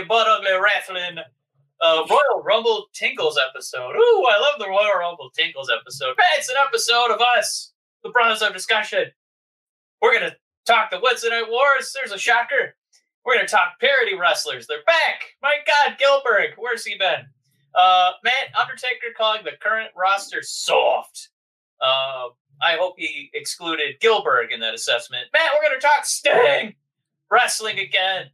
monkey butt ugly wrestling uh, Royal Rumble Tinkles episode. Ooh, I love the Royal Rumble Tinkles episode. It's an episode of us, the Brothers of Discussion. We're gonna talk the Wednesday Night Wars. There's a shocker. We're gonna talk parody wrestlers. They're back. My God, Gillberg, where's he been? Uh, Matt Undertaker calling the current roster soft. Uh, I hope he excluded Gillberg in that assessment. Matt, we're gonna talk Sting wrestling again.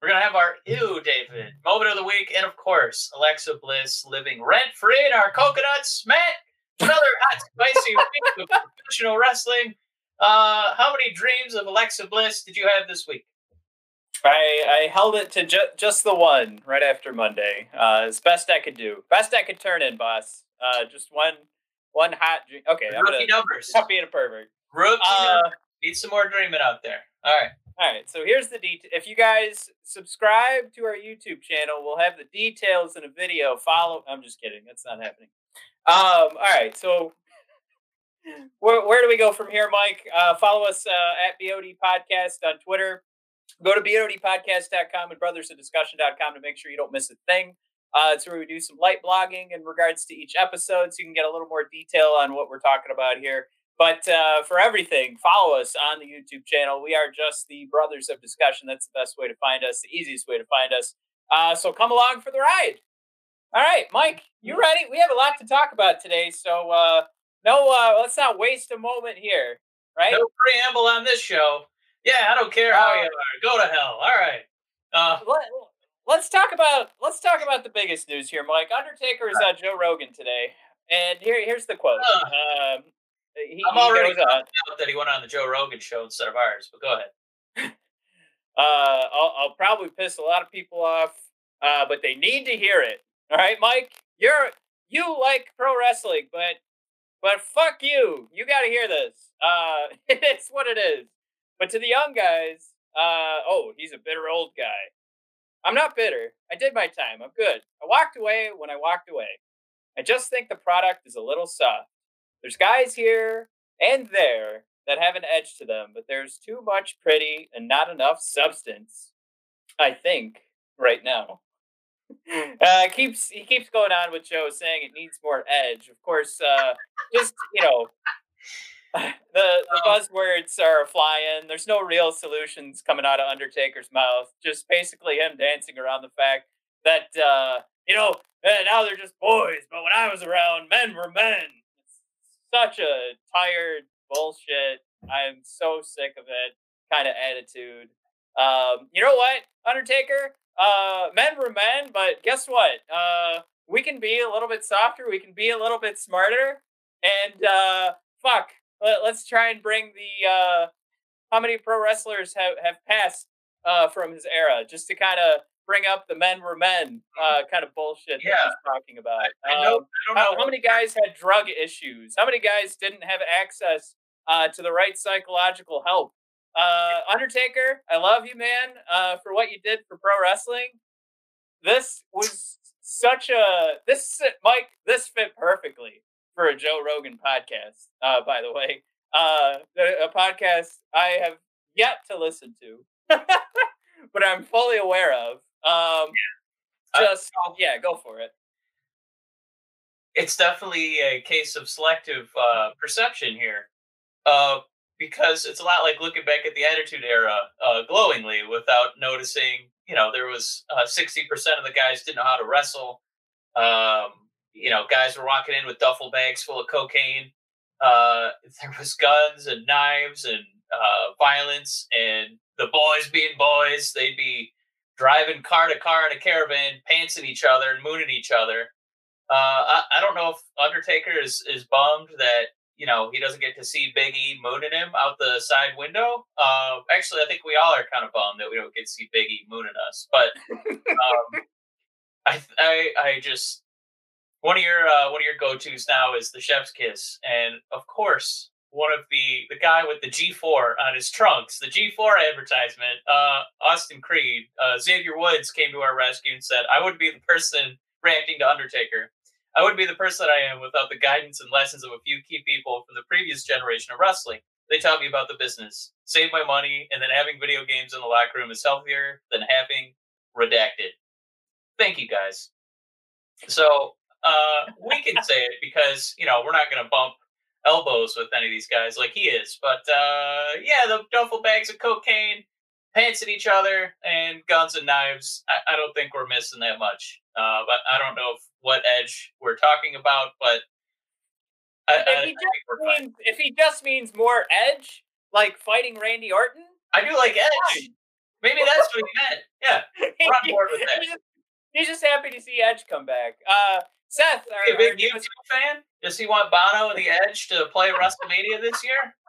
We're gonna have our ew, David moment of the week, and of course, Alexa Bliss living rent free in our coconuts. Matt, another hot, spicy week of professional wrestling. Uh, how many dreams of Alexa Bliss did you have this week? I, I held it to ju- just the one right after Monday. Uh, as best I could do. Best I could turn in, boss. Uh, just one one hot dream. Okay, I'm Rookie gonna numbers. stop being a pervert. Rookie Uh, numbers. Need some more dreaming out there. All right. All right, so here's the detail. If you guys subscribe to our YouTube channel, we'll have the details in a video. Follow. I'm just kidding. That's not happening. Um. All right. So where where do we go from here, Mike? Uh, follow us uh, at BOD Podcast on Twitter. Go to BODpodcast.com and brothersofdiscussion.com to make sure you don't miss a thing. Uh, it's where we do some light blogging in regards to each episode, so you can get a little more detail on what we're talking about here. But uh, for everything, follow us on the YouTube channel. We are just the Brothers of Discussion. That's the best way to find us, the easiest way to find us. Uh, so come along for the ride. All right, Mike, you ready? We have a lot to talk about today, so uh, no, uh, let's not waste a moment here, right? No preamble on this show. Yeah, I don't care how you Uh, are. Go to hell. All right. Uh, Let, let's talk about let's talk about the biggest news here, Mike. Undertaker is on Joe Rogan today, and here here's the quote. Um, he, I'm he already on. out that he went on the Joe Rogan show instead of ours, but go ahead. Uh, I'll, I'll probably piss a lot of people off, uh, but they need to hear it. All right, Mike, you're you like pro wrestling, but but fuck you. You got to hear this. Uh, it's what it is. But to the young guys, uh, oh, he's a bitter old guy. I'm not bitter. I did my time. I'm good. I walked away when I walked away. I just think the product is a little soft. There's guys here and there that have an edge to them, but there's too much pretty and not enough substance. I think right now. Uh, keeps he keeps going on with Joe saying it needs more edge. Of course, uh, just you know, the the buzzwords are flying. There's no real solutions coming out of Undertaker's mouth. Just basically him dancing around the fact that uh, you know now they're just boys, but when I was around, men were men. Such a tired bullshit. I'm so sick of it kind of attitude. Um, you know what, Undertaker? Uh, men were men, but guess what? Uh, we can be a little bit softer. We can be a little bit smarter. And uh, fuck, let, us try and bring the uh, how many pro wrestlers have have passed uh, from his era, just to kind of bring up the men were men uh, kind of bullshit that Yeah. he's talking about. I know. Um, I don't how, know. how many guys had drug issues? How many guys didn't have access uh, to the right psychological help? Uh, Undertaker, I love you, man, uh, for what you did for pro wrestling. This was such a this Mike. This fit perfectly for a Joe Rogan podcast. Uh, by the way, uh, a podcast I have yet to listen to, but I'm fully aware of. Um, I- just yeah, go for it. it's definitely a case of selective uh, perception here, uh, because it's a lot like looking back at the Attitude Era uh, glowingly without noticing. You know, there was uh, sixty percent of the guys didn't know how to wrestle. Um, you know, guys were walking in with duffel bags full of cocaine. Uh, there was guns and knives and uh, violence, and the boys being boys, they'd be driving car to car in a caravan, pantsing each other and mooning each other. Uh, I, I don't know if Undertaker is, is bummed that you know he doesn't get to see Big E mooning him out the side window. Uh, actually, I think we all are kind of bummed that we don't get to see Big E mooning us. But um, I, I I just one of your uh, one of your go tos now is the chef's kiss, and of course one of the the guy with the G4 on his trunks, the G4 advertisement. Uh, Austin Creed, uh, Xavier Woods came to our rescue and said, "I would be the person reacting to Undertaker. I would be the person I am without the guidance and lessons of a few key people from the previous generation of wrestling. They taught me about the business, save my money, and then having video games in the locker room is healthier than having redacted. Thank you guys. So uh, we can say it because you know we're not going to bump elbows with any of these guys like he is. But uh, yeah, the duffel bags of cocaine, pants at each other, and guns and knives. I, I don't think we're missing that much. Uh, but I don't know if, what edge we're talking about, but I, if, he I means, if he just means more edge, like fighting Randy Orton, I do like edge. Maybe that's what he meant. Yeah, we're on board with that. He's just happy to see Edge come back. Uh, Seth, are, you a big U2 fan? Does he want Bono and the Edge to play WrestleMania this year?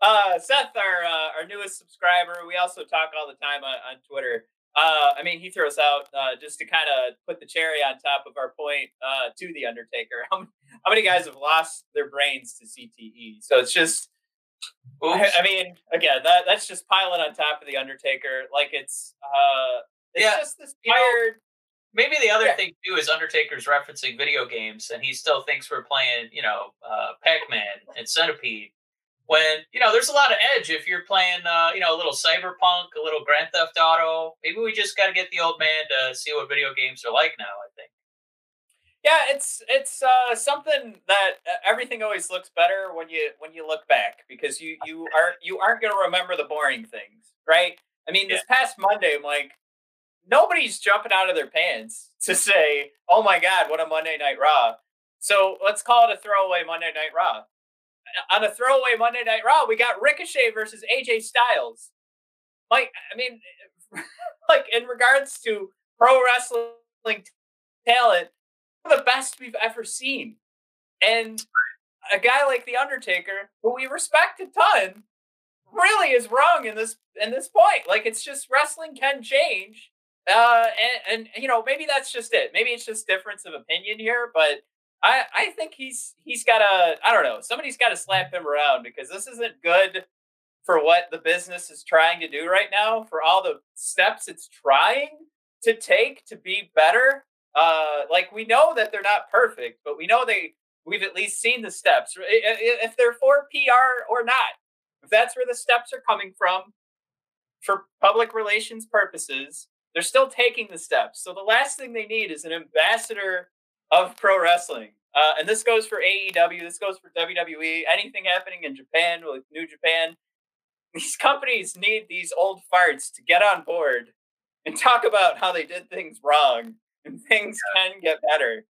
Uh, Seth, our uh, our newest subscriber, we also talk all the time on, on Twitter. Uh, I mean, he throws out uh, just to kind of put the cherry on top of our point uh, to the Undertaker. How, how many guys have lost their brains to CTE? So it's just, I, I, mean, again, that that's just piling on top of the Undertaker. Like it's, uh, it's yeah, just this tired. Maybe the other yeah. thing too is Undertaker's referencing video games, and he still thinks we're playing, you know, uh, Pac-Man and Centipede. When you know, there's a lot of edge if you're playing, uh, you know, a little Cyberpunk, a little Grand Theft Auto. Maybe we just got to get the old man to see what video games are like now. I think. Yeah, it's it's uh, something that uh, everything always looks better when you when you look back because you you aren't you aren't going to remember the boring things, right? I mean, this past Monday, I'm like, nobody's jumping out of their pants to say, "Oh my God, what a Monday Night Raw." So let's call it a throwaway Monday Night Raw. On a throwaway Monday Night Raw, we got Ricochet versus AJ Styles. Like, I mean, like in regards to pro wrestling talent, the best we've ever seen. And a guy like the Undertaker, who we respect a ton, really is wrong in this in this point. Like it's just wrestling can change, uh, and, and you know, maybe that's just it. Maybe it's just difference of opinion here, but I I think he's he's got to I don't know. Somebody's got to slap him around because this isn't good for what the business is trying to do right now. For all the steps it's trying to take to be better. Uh, like we know that they're not perfect, but we know they we've at least seen the steps. If they're for PR or not, if that's where the steps are coming from for public relations purposes, they're still taking the steps. So the last thing they need is an ambassador of pro wrestling. Uh, and this goes for AEW, this goes for WWE, anything happening in Japan, with New Japan. These companies need these old farts to get on board and talk about how they did things wrong and things can get better.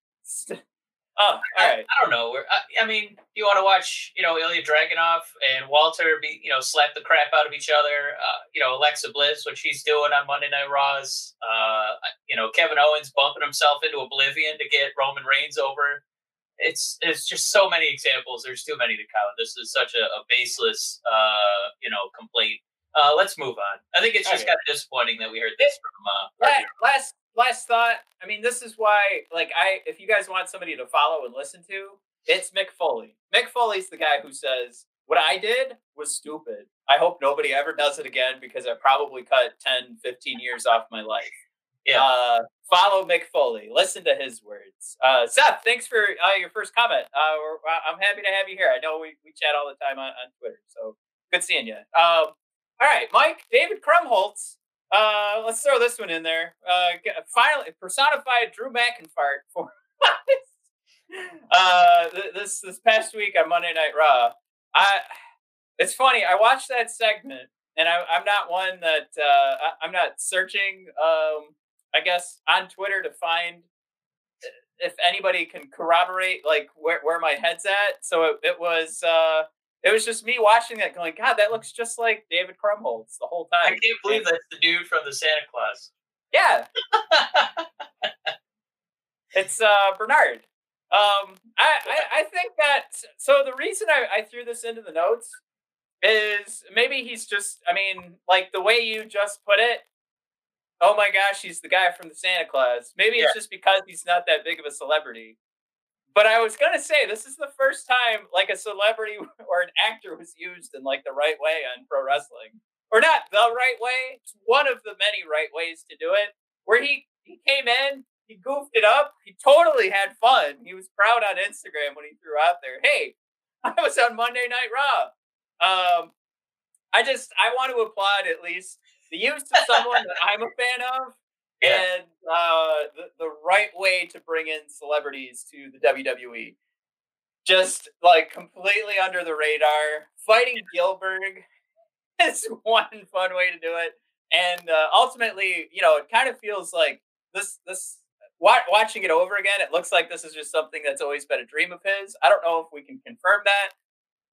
Oh, all right. I, I don't know. I, I, mean, you want to watch, you know, Ilya Dragunov and Walter be, you know, slap the crap out of each other. Uh, you know, Alexa Bliss, what she's doing on Monday Night Raws. Uh, you know, Kevin Owens bumping himself into oblivion to get Roman Reigns over. It's it's just so many examples. There's too many to count. This is such a, a baseless, uh, you know, complaint. Uh, let's move on. I think it's just okay. kind of disappointing that we heard this from. Uh, last, last last thought. I mean, this is why, like, I if you guys want somebody to follow and listen to, it's Mick Foley. Mick Foley's the guy who says, What I did was stupid. I hope nobody ever does it again because I probably cut 10, 15 years off my life. Yeah. Uh, follow Mick Foley. Listen to his words. Uh, Seth, thanks for uh, your first comment. Uh, I'm happy to have you here. I know we, we chat all the time on, on Twitter, so good seeing you. Um, all right, Mike, David Krumholtz uh, let's throw this one in there. Uh, finally, personified Drew McIntyre for uh, this this past week on Monday Night Raw. I it's funny. I watched that segment, and I, am not one that uh, I, am not searching. Um, I guess on Twitter to find if anybody can corroborate like where, where my head's at. So it, it was uh, it was just me watching that, going, God, that looks just like David Krumholtz the whole time. I can't believe that's the dude from the Santa Clause. Yeah, it's uh, Bernard. Um, I, I, I think that so the reason I, I threw this into the notes is maybe he's just I mean like the way you just put it. Oh my gosh, he's the guy from the Santa Clause. Maybe yeah. it's just because he's not that big of a celebrity. But I was gonna say this is the first time like a celebrity or an actor was used in like the right way on pro wrestling, or not the right way. It's one of the many right ways to do it. Where he he came in, he goofed it up, he totally had fun. He was proud on Instagram when he threw out there, "Hey, I was on Monday Night Raw." Um, I just I want to applaud at least the use of someone that I'm a fan of yeah. and uh, the, the right way to bring in celebrities to the WWE. Just like completely under the radar. Fighting Gillberg is one fun way to do it. And uh, ultimately, you know, it kind of feels like this, this, watching it over again, it looks like this is just something that's always been a dream of his. I don't know if we can confirm that,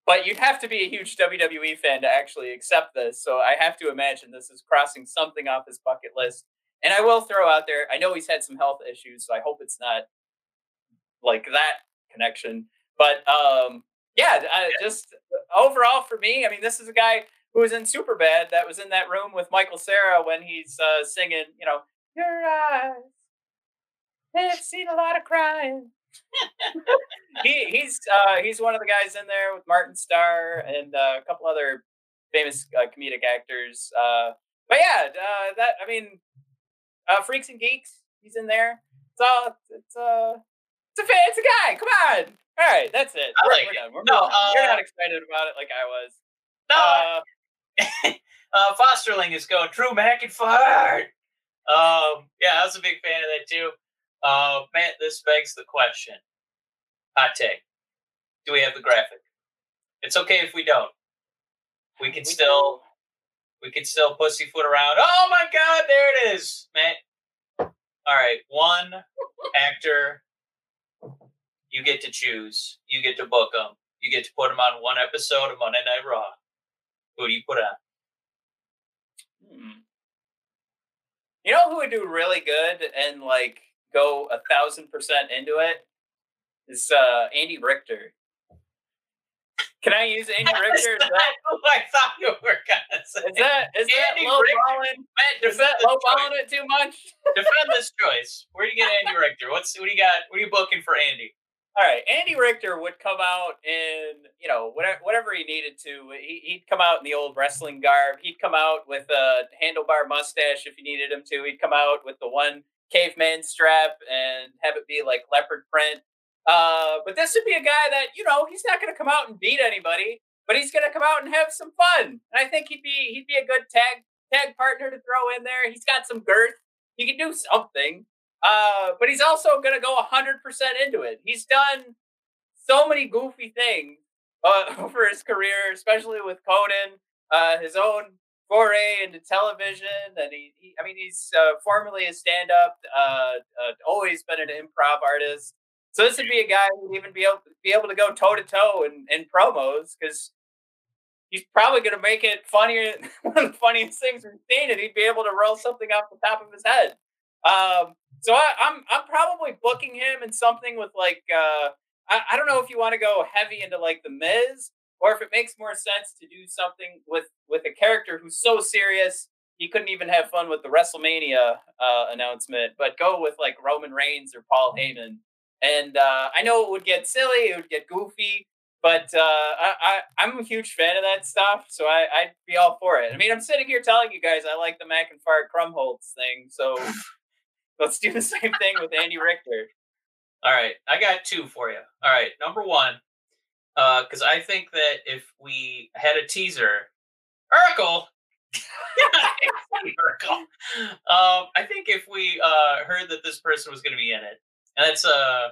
but you'd have to be a huge WWE fan to actually accept this. So I have to imagine this is crossing something off his bucket list and I will throw out there, I know he's had some health issues, so I hope it's not like that connection. But um, yeah, I, just overall for me, I mean, this is a guy who was in Superbad that was in that room with Michael Cera when he's uh, singing, you know, your eyes have seen a lot of crying. he he's uh, he's one of the guys in there with Martin Starr and uh, a couple other famous uh, comedic actors. Uh, but yeah, uh, that I mean, uh, Freaks and Geeks, he's in there. So it's uh it's a it's a guy. Come on. All right, that's it. I we're, like we're it. We're no, uh, you're not excited about it like I was. No. Uh, uh, Fosterling is going true Mac and fart. Um, yeah, I was a big fan of that too. Uh, man, this begs the question. Hot take. Do we have the graphic? It's okay if we don't. We can we still we can still pussyfoot around. Oh my God, there it is, man. All right, one actor. You get to choose. You get to book them. You get to put them on one episode of Monday Night Raw. Who do you put on? Hmm. You know who would do really good and like go a thousand percent into it is uh, Andy Richter. Can I use Andy Richter? Is that, oh, I thought you were gonna say. Is that is Andy that low balling? Is that low balling it too much? defend this choice. Where do you get Andy Richter? What's what do you got? What are you booking for Andy? All right, Andy Richter would come out in you know whatever whatever he needed to. He, he'd come out in the old wrestling garb. He'd come out with a handlebar mustache if you needed him to. He'd come out with the one caveman strap and have it be like leopard print uh, but this would be a guy that you know he's not going to come out and beat anybody, but he's going to come out and have some fun. And I think he'd be he'd be a good tag tag partner to throw in there. He's got some girth. He can do something. Uh, but he's also going to go hundred percent into it. He's done so many goofy things uh, over his career, especially with Conan, uh, his own foray into television, and he, he I mean, he's uh, formerly a stand-up, uh, uh, always been an improv artist. So this would be a guy who would even be able to be able to go toe to toe in, in promos because he's probably going to make it funnier. One of the funniest things we've seen, and he'd be able to roll something off the top of his head. Um, so I, am I'm, I'm probably booking him in something with like uh, I, I don't know if you want to go heavy into like the Miz or if it makes more sense to do something with with a character who's so serious he couldn't even have fun with the WrestleMania uh, announcement, but go with like Roman Reigns or Paul Heyman and uh, I know it would get silly, it would get goofy, but uh, I, am a huge fan of that stuff, so I, I'd be all for it. I mean, I'm sitting here telling you guys I like the Mac and Fart Krumholtz thing, so let's do the same thing with Andy Richter. All right, I got two for you. All right, number one, because uh, I think that if we had a teaser, Urkel. Urkel. Um, I think if we uh, heard that this person was going to be in it, and that's uh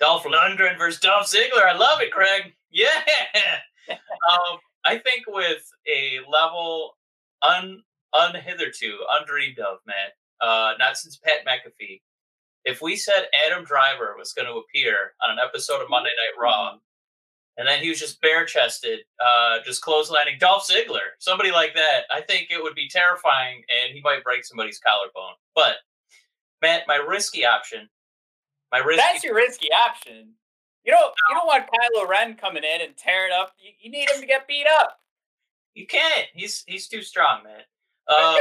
Dolph Lundgren versus Dolph Ziggler. I love it, Craig. Yeah. um, I think with a level un unhitherto, undreamed of, Matt, uh, not since Pat McAfee. If we said Adam Driver was going to appear on an episode of Monday Night Raw, and then he was just bare chested, uh, just clotheslining Dolph Ziggler, somebody like that, I think it would be terrifying and he might break somebody's collarbone. But, Matt, my risky option my risky. That's your risky option. You don't. You don't want Kylo Ren coming in and tearing up. You, you need him to get beat up. You can't. He's he's too strong, man. Uh,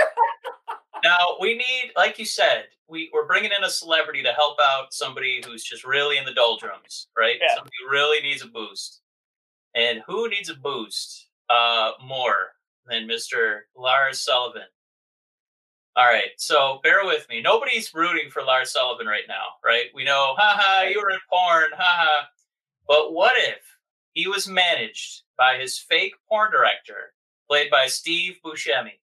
now we need, like you said, we we're bringing in a celebrity to help out somebody who's just really in the doldrums, right? Yeah. Somebody who really needs a boost. And who needs a boost uh, more than Mr. Lars Sullivan? All right, so bear with me. Nobody's rooting for Lars Sullivan right now, right? We know, haha, you were in porn, haha. But what if he was managed by his fake porn director, played by Steve Buscemi?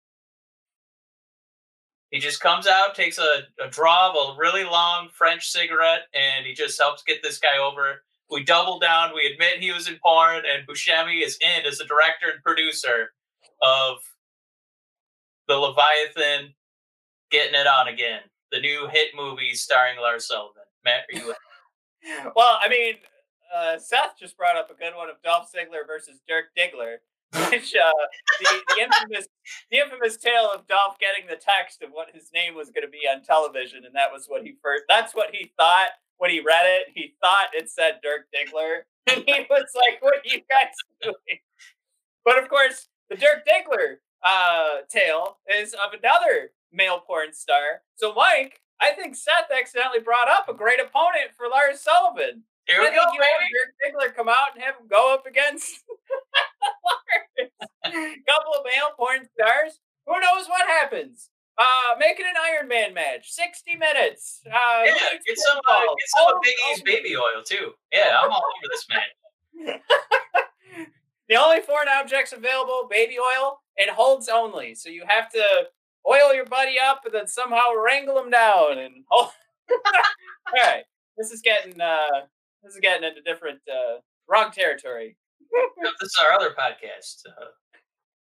He just comes out, takes a, a draw of a really long French cigarette, and he just helps get this guy over. We double down, we admit he was in porn, and Buscemi is in as the director and producer of the Leviathan Getting It On Again, the new hit movie starring Lars Sullivan. Matt, are you well, I mean, uh, Seth just brought up a good one of Dolph Ziggler versus Dirk Diggler, which uh, the, the infamous the infamous tale of Dolph getting the text of what his name was going to be on television, and that was what he first. That's what he thought when he read it. He thought it said Dirk Diggler, and he was like, "What are you guys doing?" But of course, the Dirk Diggler uh, tale is of another male porn star. So, Mike, I think Seth accidentally brought up a great opponent for Lars Sullivan. Here I we go, think you baby. have Dirk Diggler come out and have him go up against Lars. couple of male porn stars. Who knows what happens? Uh, make it an Iron Man match, sixty minutes. Uh, Yeah, lights, get some, uh, get some Oh, Big E's oh. baby oil too. Yeah, I'm all over this man. the only foreign objects available: baby oil and holds only. So you have to oil your buddy up and then somehow wrangle him down. And oh, all right, this is getting uh, this is getting into different uh, wrong territory. This is our other podcast, uh,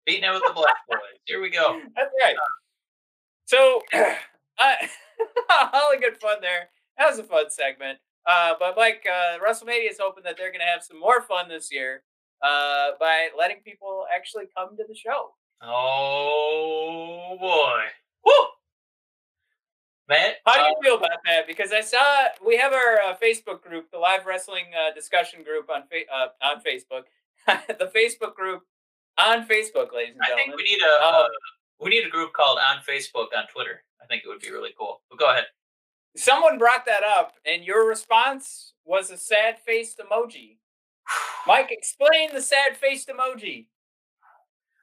beating it with the Black Boys. Here we go. That's right. So, I, all the good fun there. That was a fun segment. Uh, but Mike, uh, WrestleMania is hoping that they're going to have some more fun this year uh, by letting people actually come to the show. Oh boy, woo! Matt, How do you uh, feel about that? Because I saw we have our uh, Facebook group, the live wrestling uh, discussion group on fa- uh, on Facebook, the Facebook group on Facebook, ladies and I gentlemen. think we need a uh, Um, we need a group called on Facebook on Twitter. I think it would be really cool. But go ahead. Someone brought that up, and your response was a sad faced emoji. Mike, explain the sad faced emoji.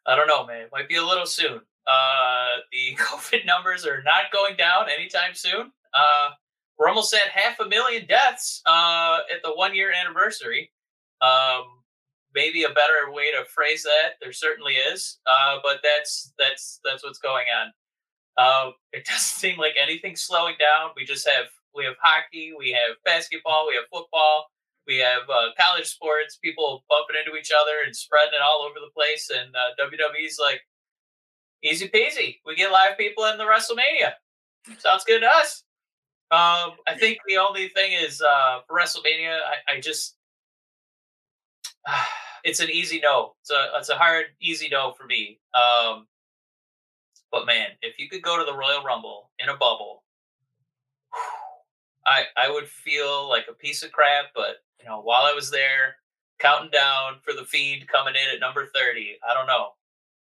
I don't know, man. It might be a little soon. Uh, the COVID numbers are not going down anytime soon. Uh, we're almost at half a million deaths uh, at the one year anniversary. Um, maybe a better way to phrase that. There certainly is, uh, but that's that's that's what's going on. Uh, it doesn't seem like anything's slowing down. We just have we have hockey, we have basketball, we have football, we have uh, college sports. People bumping into each other and spreading it all over the place. And uh, WWE's like, easy peasy. We get live people in the WrestleMania. Sounds good to us. Um, I think the only thing is uh, for WrestleMania, I, I just it's an easy no. It's a it's a hard easy no for me. Um, but man, if you could go to the Royal Rumble in a bubble, I I would feel like a piece of crap. But you know, while I was there, counting down for the feed coming in at number thirty, I don't know.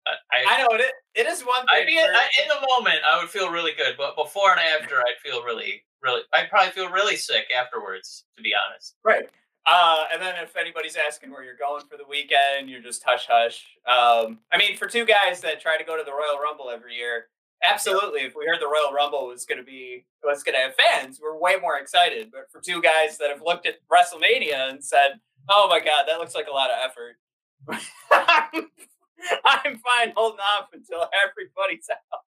I, I I know it. It is one I mean, I, in the moment, I would feel really good, but before and after, I'd feel really, really. I'd probably feel really sick afterwards, to be honest. Right. Uh, and then if anybody's asking where you're going for the weekend, you're just hush hush. Um, I mean, for two guys that try to go to the Royal Rumble every year, absolutely. If we heard the Royal Rumble was going to be was going to have fans, we're way more excited. But for two guys that have looked at WrestleMania and said, "Oh my God, that looks like a lot of effort," I'm, I'm fine holding off until everybody's out.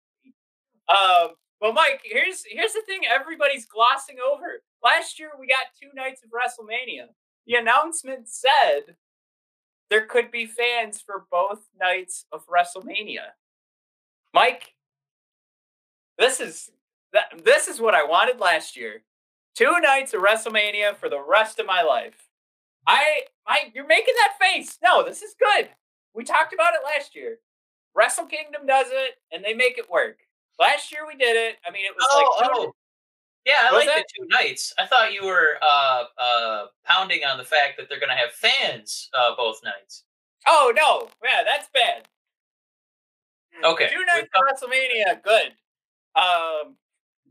Um, but Mike, here's here's the thing: everybody's glossing over. Last year we got two nights of WrestleMania. The announcement said there could be fans for both nights of WrestleMania. Mike, this is that this is what I wanted last year. Two nights of WrestleMania for the rest of my life. I I you're making that face. No, this is good. We talked about it last year. Wrestle Kingdom does it and they make it work. Last year we did it. I mean, it was Oh, like oh. Yeah, I like the two nights. I thought you were uh, uh, pounding on the fact that they're going to have fans uh, both nights. Oh no, yeah, that's bad. Okay, Two nights of WrestleMania, good. Um,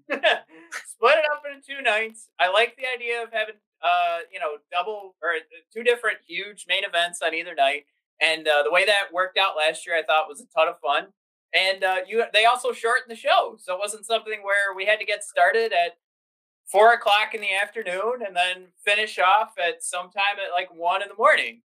split it up into two nights. I like the idea of having uh, you know, double or uh, two different huge main events on either night. And uh, the way that worked out last year, I thought was a ton of fun. And uh, you, they also shortened the show, so it wasn't something where we had to get started at four o'clock in the afternoon and then finish off at sometime at like one in the morning.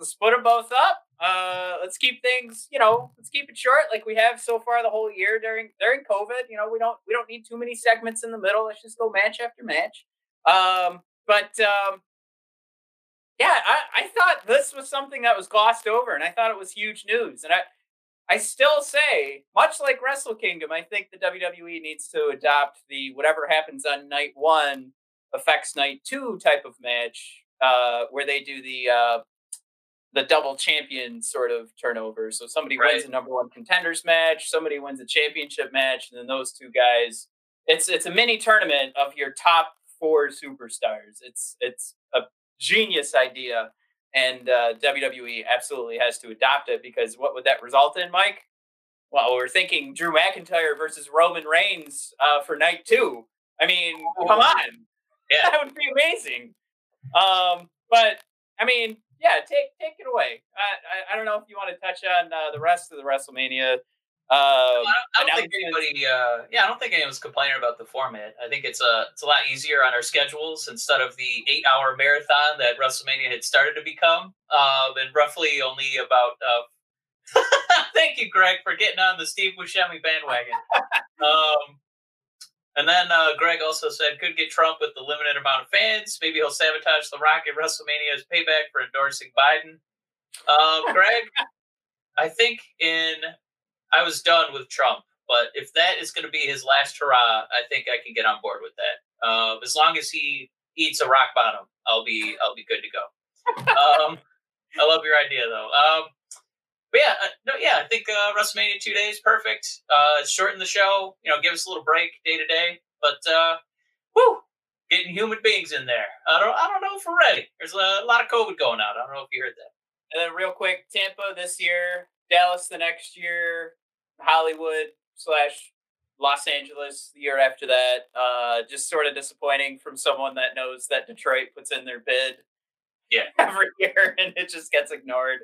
Let's split them both up. Uh, let's keep things, you know, let's keep it short like we have so far the whole year during during COVID. You know, we don't we don't need too many segments in the middle. Let's just go match after match. Um, but um, yeah, I, I thought this was something that was glossed over, and I thought it was huge news. And I, I still say, much like Wrestle Kingdom, I think the WWE needs to adopt the whatever happens on night one affects night two type of match, uh, where they do the uh, the double champion sort of turnover. So somebody right. wins a number one contenders match, somebody wins a championship match, and then those two guys. It's it's a mini tournament of your top four superstars. It's it's a genius idea, and uh, WWE absolutely has to adopt it because what would that result in, Mike? Well, we're thinking Drew McIntyre versus Roman Reigns uh, for night two. I mean, come on, yeah, that would be amazing. Um, but I mean, yeah, take take it away. I, I, I don't know if you want to touch on uh, the rest of the WrestleMania uh, I don't, I don't think anybody. Uh, yeah, I don't think anyone's complaining about the format. I think it's a it's a lot easier on our schedules instead of the eight hour marathon that WrestleMania had started to become. Um, and roughly only about. Uh, thank you, Greg, for getting on the Steve Buscemi bandwagon. um, and then uh, Greg also said could get Trump with the limited amount of fans. Maybe he'll sabotage The Rock at WrestleMania as payback for endorsing Biden. Um, Greg, I think in I was done with Trump. But if that is going to be his last hurrah, I think I can get on board with that. Uh, as long as he eats a rock bottom, I'll be I'll be good to go. um, I love your idea though. Um, but yeah, uh, no, yeah, I think uh, WrestleMania two days perfect. Uh, shorten the show, you know, give us a little break day to day. But uh, whoo, getting human beings in there. I don't I don't know if we're ready. There's a lot of COVID going out. I don't know if you heard that. And then real quick, Tampa this year, Dallas the next year, Hollywood slash Los Angeles the year after that. Uh, just sort of disappointing from someone that knows that Detroit puts in their bid yeah every year and it just gets ignored.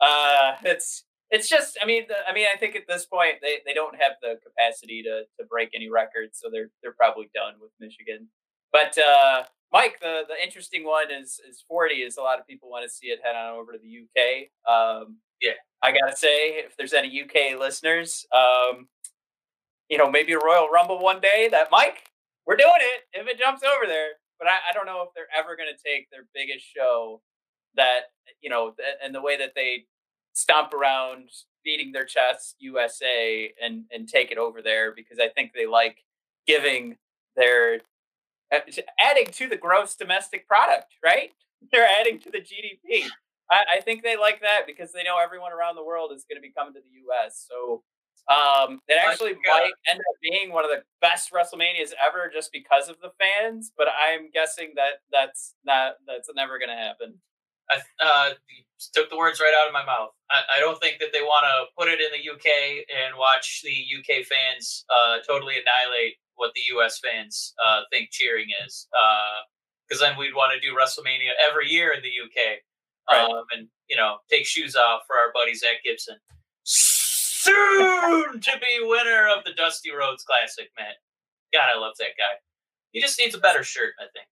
Uh, it's it's just I mean the, I mean I think at this point they, they don't have the capacity to to break any records, so they're they're probably done with Michigan. But uh, Mike, the the interesting one is is forty. Is a lot of people want to see it head on over to the UK. Um, yeah, I gotta say, if there's any UK listeners, um, you know, maybe a Royal Rumble one day. That Mike, we're doing it if it jumps over there. But I, I don't know if they're ever going to take their biggest show that you know, and the way that they stomp around beating their chest USA and and take it over there because I think they like giving their adding to the gross domestic product, right? They're adding to the GDP. I, I, think they like that because they know everyone around the world is going to be coming to the U.S. So um, it actually might end up being one of the best WrestleManias ever just because of the fans. But I'm guessing that that's not that's never going to happen. I uh, took the words right out of my mouth. I, I don't think that they want to put it in the UK and watch the UK fans uh, totally annihilate what the US fans uh, think cheering is. Because uh, then we'd want to do WrestleMania every year in the UK right. um, and you know take shoes off for our buddy Zack Gibson, soon to be winner of the Dusty Rhodes Classic. Man, God, I love that guy. He just needs a better shirt, I think.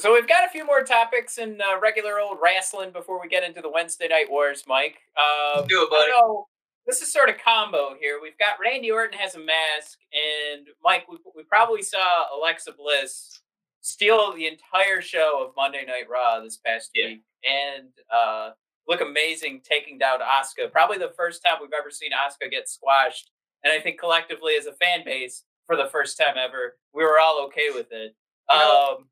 So we've got a few more topics in uh, regular old wrestling before we get into the Wednesday Night Wars, Mike. Um, Do it, buddy. this is sort of combo here. We've got Randy Orton has a mask, and Mike, we, we probably saw Alexa Bliss steal the entire show of Monday Night Raw this past yeah. week and uh, look amazing taking down Asuka. Probably the first time we've ever seen Asuka get squashed. And I think collectively as a fan base, for the first time ever, we were all okay with it. You know, um,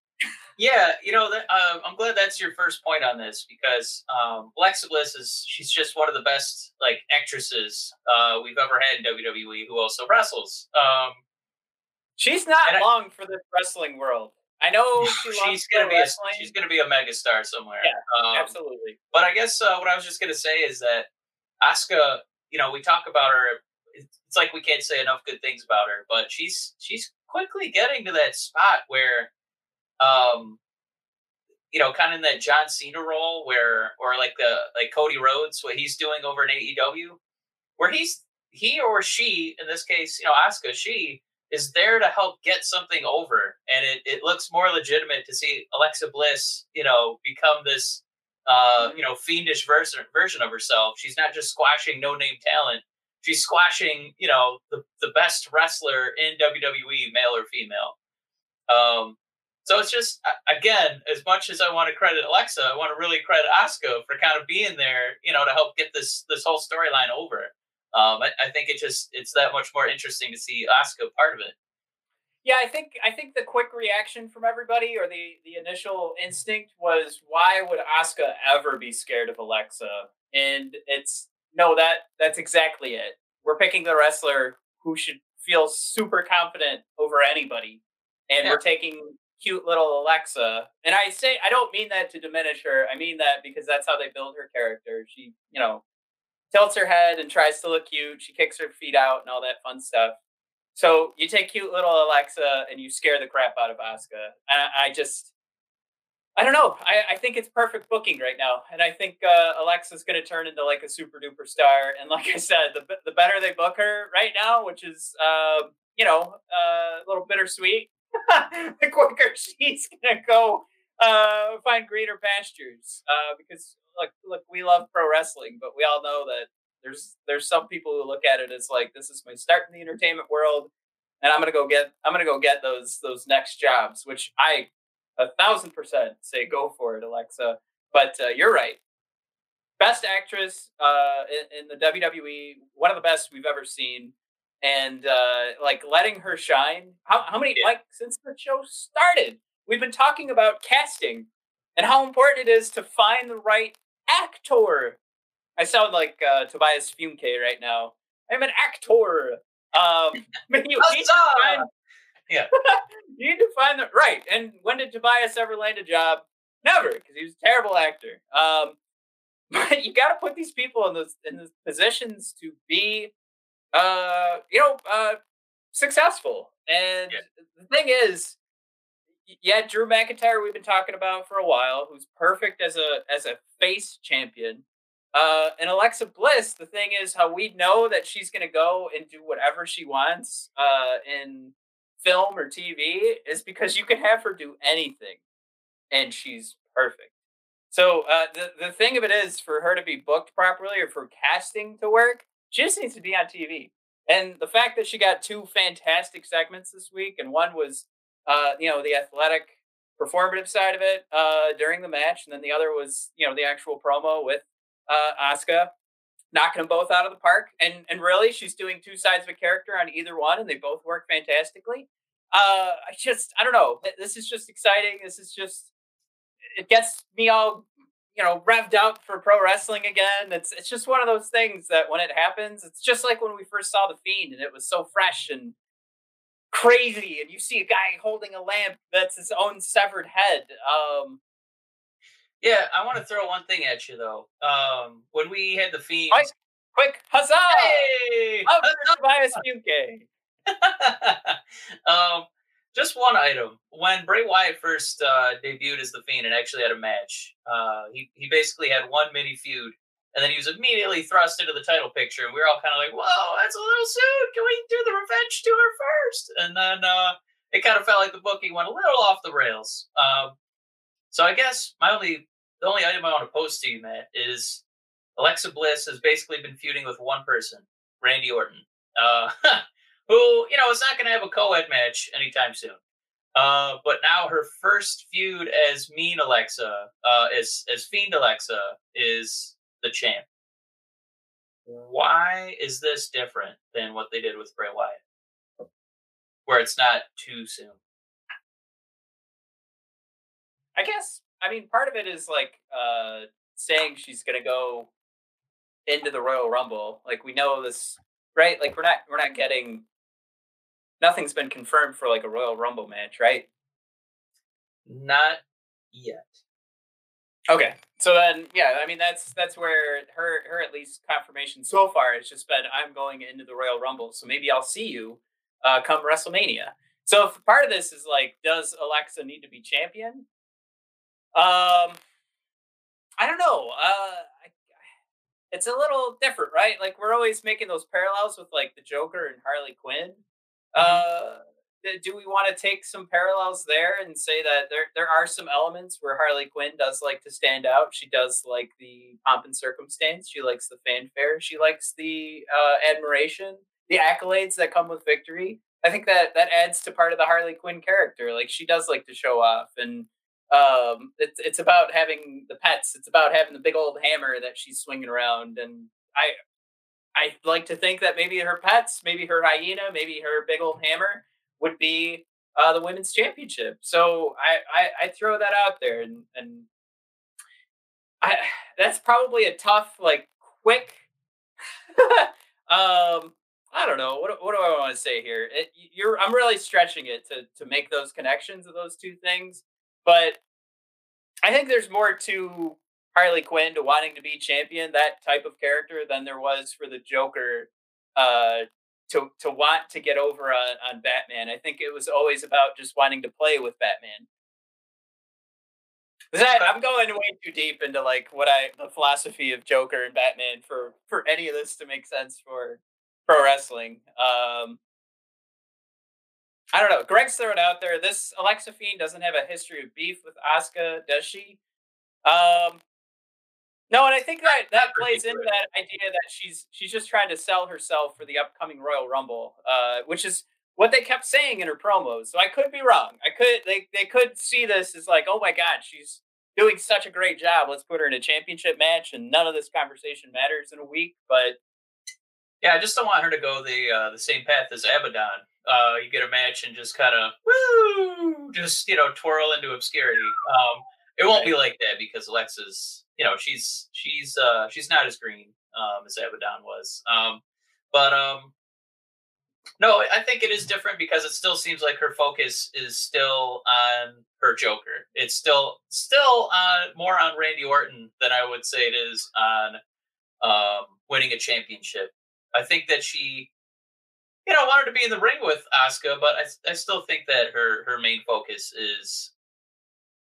yeah, you know, that, uh, I'm glad that's your first point on this because um, Alexa Bliss is she's just one of the best like actresses uh, we've ever had in WWE who also wrestles. Um, she's not long I, for this wrestling world. I know she she's gonna be a, she's gonna be a megastar somewhere. Yeah, um, absolutely. But I guess uh, what I was just gonna say is that Asuka, you know, we talk about her it's like we can't say enough good things about her, but she's she's quickly getting to that spot where, um, you know, kind of in that John Cena role where, or like the like Cody Rhodes, what he's doing over in AEW, where he's he or she, in this case, you know, Asuka, she is there to help get something over, and it, it looks more legitimate to see Alexa Bliss, you know, become this, uh, you know, fiendish version version of herself. She's not just squashing no name talent; she's squashing, you know, the the best wrestler in WWE, male or female. Um, so it's just again, as much as I want to credit Alexa, I want to really credit Asuka for kind of being there, you know, to help get this this whole storyline over um, I, I, think it just it's that much more interesting to see Asuka part of it. Yeah, I think I think the quick reaction from everybody or the the initial instinct was why would Asuka ever be scared of Alexa? And it's no that that's exactly it. We're picking the wrestler who should feel super confident over anybody, and yeah. we're taking cute little Alexa. And I say I don't mean that to diminish her. I mean that because that's how they build her character. She, you know, tilts her head and tries to look cute. She kicks her feet out and all that fun stuff. So you take cute little Alexa and you scare the crap out of Asuka. And I, just, I don't know. I, I, think it's perfect booking right now. And I think uh, Alexa's going to turn into like a super duper star. And like I said, the, the better they book her right now, which is, uh, you know, uh, a little bittersweet, the quicker she's to go uh, find greener pastures. Uh, because look, look, we love pro wrestling, but we all know that there's there's some people who look at it as like this is my start in the entertainment world, and I'm gonna go get I'm gonna go get those those next jobs, which I a thousand percent say go for it, Alexa. But uh, you're right. Best actress uh, in, in, the WWE, one of the best we've ever seen, and uh, like letting her shine. How how many yeah. like since the show started, we've been talking about casting and how important it is to find the right actor. I sound like uh, Tobias Funke right now. I'm an actor. Um, you need to find, yeah, you need to find the right. And when did Tobias ever land a job? Never, because he was a terrible actor. Um, but you got to put these people in those in those positions to be, uh, you know, uh, successful. And yeah. the thing is, yeah, Drew McIntyre we've been talking about for a while, who's perfect as a as a face champion. Uh, and Alexa Bliss, the thing is how we know that she's going to go and do whatever she wants uh, in film or TV is because you can have her do anything, and she's perfect. So uh, the the thing of it is, for her to be booked properly or for casting to work, she just needs to be on TV. And the fact that she got two fantastic segments this week, and one was uh, you know, the athletic performative side of it uh, during the match, and then the other was, you know, the actual promo with uh, Asuka, knocking them both out of the park. And and really, she's doing two sides of a character on either one, and they both work fantastically. Uh, I just, I don't know. This is just exciting. This is just, it gets me all, you know, revved up for pro wrestling again. It's it's just one of those things that when it happens, it's just like when we first saw the Fiend, and it was so fresh and crazy and you see a guy holding a lamp that's his own severed head um yeah i want to throw one thing at you though um when we had the fiend quick, quick huzzah hey huzzah! um just one item when bray wyatt first uh debuted as the fiend and actually had a match uh he, he basically had one mini feud and then he was immediately thrust into the title picture, and we were all kind of like, "Whoa, that's a little soon. Can we do the revenge tour first? And then uh, it kind of felt like the booking went a little off the rails. Um, so I guess my only the only item I want to post to you, Matt, is Alexa Bliss has basically been feuding with one person, Randy Orton, uh, who you know is not going to have a co-ed match anytime soon. Uh, but now her first feud as Mean Alexa, uh, as as Fiend Alexa, is the champ. Why is this different than what they did with Bray Wyatt? Where it's not too soon. I guess I mean part of it is like uh saying she's gonna go into the Royal Rumble. Like we know this right? Like we're not we're not getting nothing's been confirmed for like a Royal Rumble match, right? Not yet. Okay, so then yeah, I mean that's that's where her her at least confirmation so far has just been I'm going into the Royal Rumble, so maybe I'll see you uh, come WrestleMania. So if part of this is like, does Alexa need to be champion? Um, I don't know. Uh, I, it's a little different, right? Like we're always making those parallels with like the Joker and Harley Quinn. Mm-hmm. Uh, do we want to take some parallels there and say that there there are some elements where Harley Quinn does like to stand out? She does like the pomp and circumstance. She likes the fanfare. She likes the uh, admiration, the accolades that come with victory. I think that that adds to part of the Harley Quinn character. Like she does like to show off, and um, it's it's about having the pets. It's about having the big old hammer that she's swinging around, and I I like to think that maybe her pets, maybe her hyena, maybe her big old hammer would be uh, the women's championship. So I, I, I throw that out there, and and I that's probably a tough like quick. um, I don't know what what do I want to say here. It, you're I'm really stretching it to to make those connections of those two things, but I think there's more to Harley Quinn to wanting to be champion, that type of character, than there was for the Joker uh, to to want to get over on, on Batman. I think it was always about just wanting to play with Batman. That, I'm going way too deep into like what I the philosophy of Joker and Batman for for any of this to make sense for pro wrestling. Um, I don't know. Greg's throwing out there. This Alexa Fiend doesn't have a history of beef with Asuka, does she? Um, no, and I think that that plays into that idea that she's she's just trying to sell herself for the upcoming Royal Rumble, uh, which is what they kept saying in her promos. So I could be wrong. I could they they could see this as like, oh my god, she's doing such a great job. Let's put her in a championship match, and none of this conversation matters in a week. But yeah, I just don't want her to go the uh, the same path as Abaddon. Uh, you get a match and just kind of woo, just you know twirl into obscurity. Um, it won't be like that because Alexa's you know she's she's uh she's not as green um as Abaddon was. Um but um no, I think it is different because it still seems like her focus is still on her Joker. It's still still uh more on Randy Orton than I would say it is on um winning a championship. I think that she you know wanted to be in the ring with Asuka, but I I still think that her her main focus is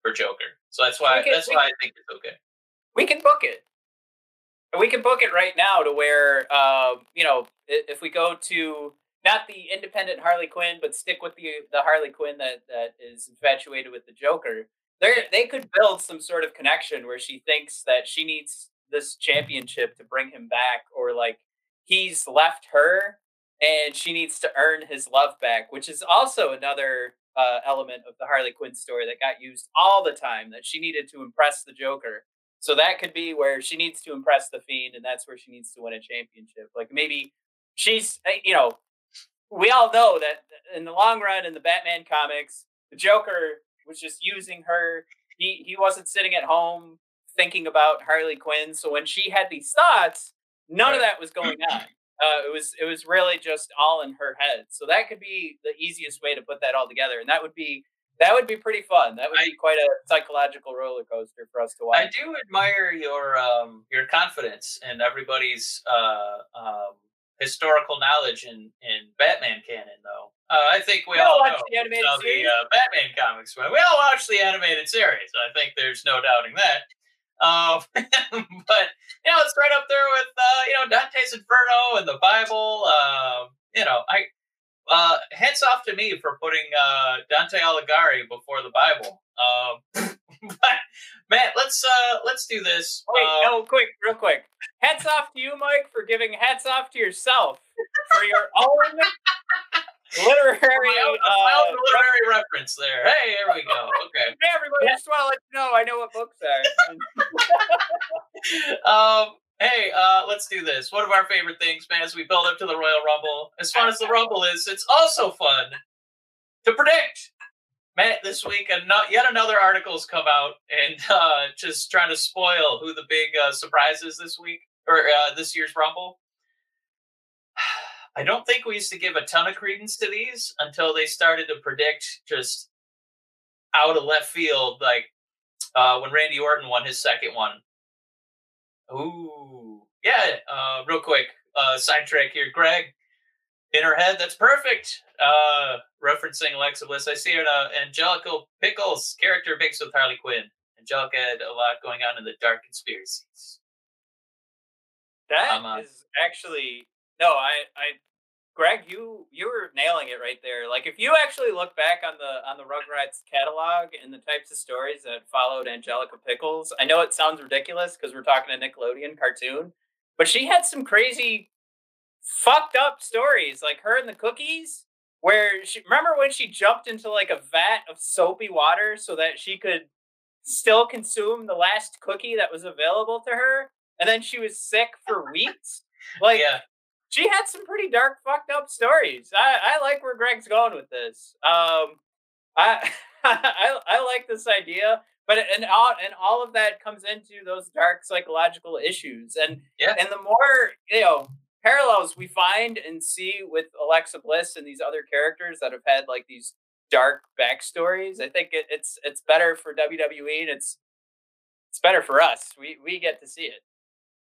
for Joker. So that's why can, that's why I think it's okay. We can book it. We can book it right now to where uh, you know if we go to not the independent Harley Quinn, but stick with the the Harley Quinn that that is infatuated with the Joker. They they could build some sort of connection where she thinks that she needs this championship to bring him back, or like he's left her and she needs to earn his love back, which is also another uh, element of the Harley Quinn story that got used all the time that she needed to impress the Joker. So that could be where she needs to impress the Fiend, and that's where she needs to win a championship. Like maybe she's, eh, you know, we all know that in the long run in the Batman comics, the Joker was just using her. He he wasn't sitting at home thinking about Harley Quinn. So when she had these thoughts, none right. of that was going on. Uh, it was it was really just all in her head. So that could be the easiest way to put that all together, and that would be that would be pretty fun. That would I, be quite a psychological roller coaster for us to watch. I do admire your um, your confidence and everybody's uh, um, historical knowledge in, in Batman canon, though. Uh, I think we, we all, all know the animated series. The, uh, Batman comics. We all watch the animated series. I think there's no doubting that. Um, but you know, it's right up there with uh, you know Dante's Inferno and the Bible. Um, you know, I uh, hats off to me for putting uh, Dante Alighieri before the Bible. Um, but Matt, let's uh, let's do this. Wait, um, no, quick, real quick. Hats off to you, Mike, for giving hats off to yourself for your own literary, uh, literary reference there. Hey, here we go. Okay. Hey, everybody, just want to let you know I know what books are. um. Hey, uh, let's do this. One of our favorite things, man, as we build up to the Royal Rumble. As fun as the Rumble is, it's also fun to predict. Matt, this week, and not, yet another article's come out and uh, just trying to spoil who the big uh, surprise is this week or uh, this year's Rumble. I don't think we used to give a ton of credence to these until they started to predict just out of left field, like uh, when Randy Orton won his second one. Ooh, yeah. Uh, real quick, uh, sidetrack here, Greg. In her head, that's perfect. Uh, referencing Alexa Bliss, I see her. Uh, Angelica Pickles character mixed with Harley Quinn. Angelica had a lot going on in the dark conspiracies. That um, uh, is actually no. I I Greg, you you were nailing it right there. Like if you actually look back on the on the Rugrats catalog and the types of stories that followed Angelica Pickles, I know it sounds ridiculous because we're talking a Nickelodeon cartoon, but she had some crazy fucked up stories, like her and the cookies, where she remember when she jumped into like a vat of soapy water so that she could still consume the last cookie that was available to her, and then she was sick for weeks. Like yeah she had some pretty dark, fucked up stories. I, I like where Greg's going with this. Um, I, I I like this idea, but and all and all of that comes into those dark psychological issues, and yeah. and the more you know parallels we find and see with Alexa Bliss and these other characters that have had like these dark backstories, I think it, it's it's better for WWE and it's it's better for us. We we get to see it.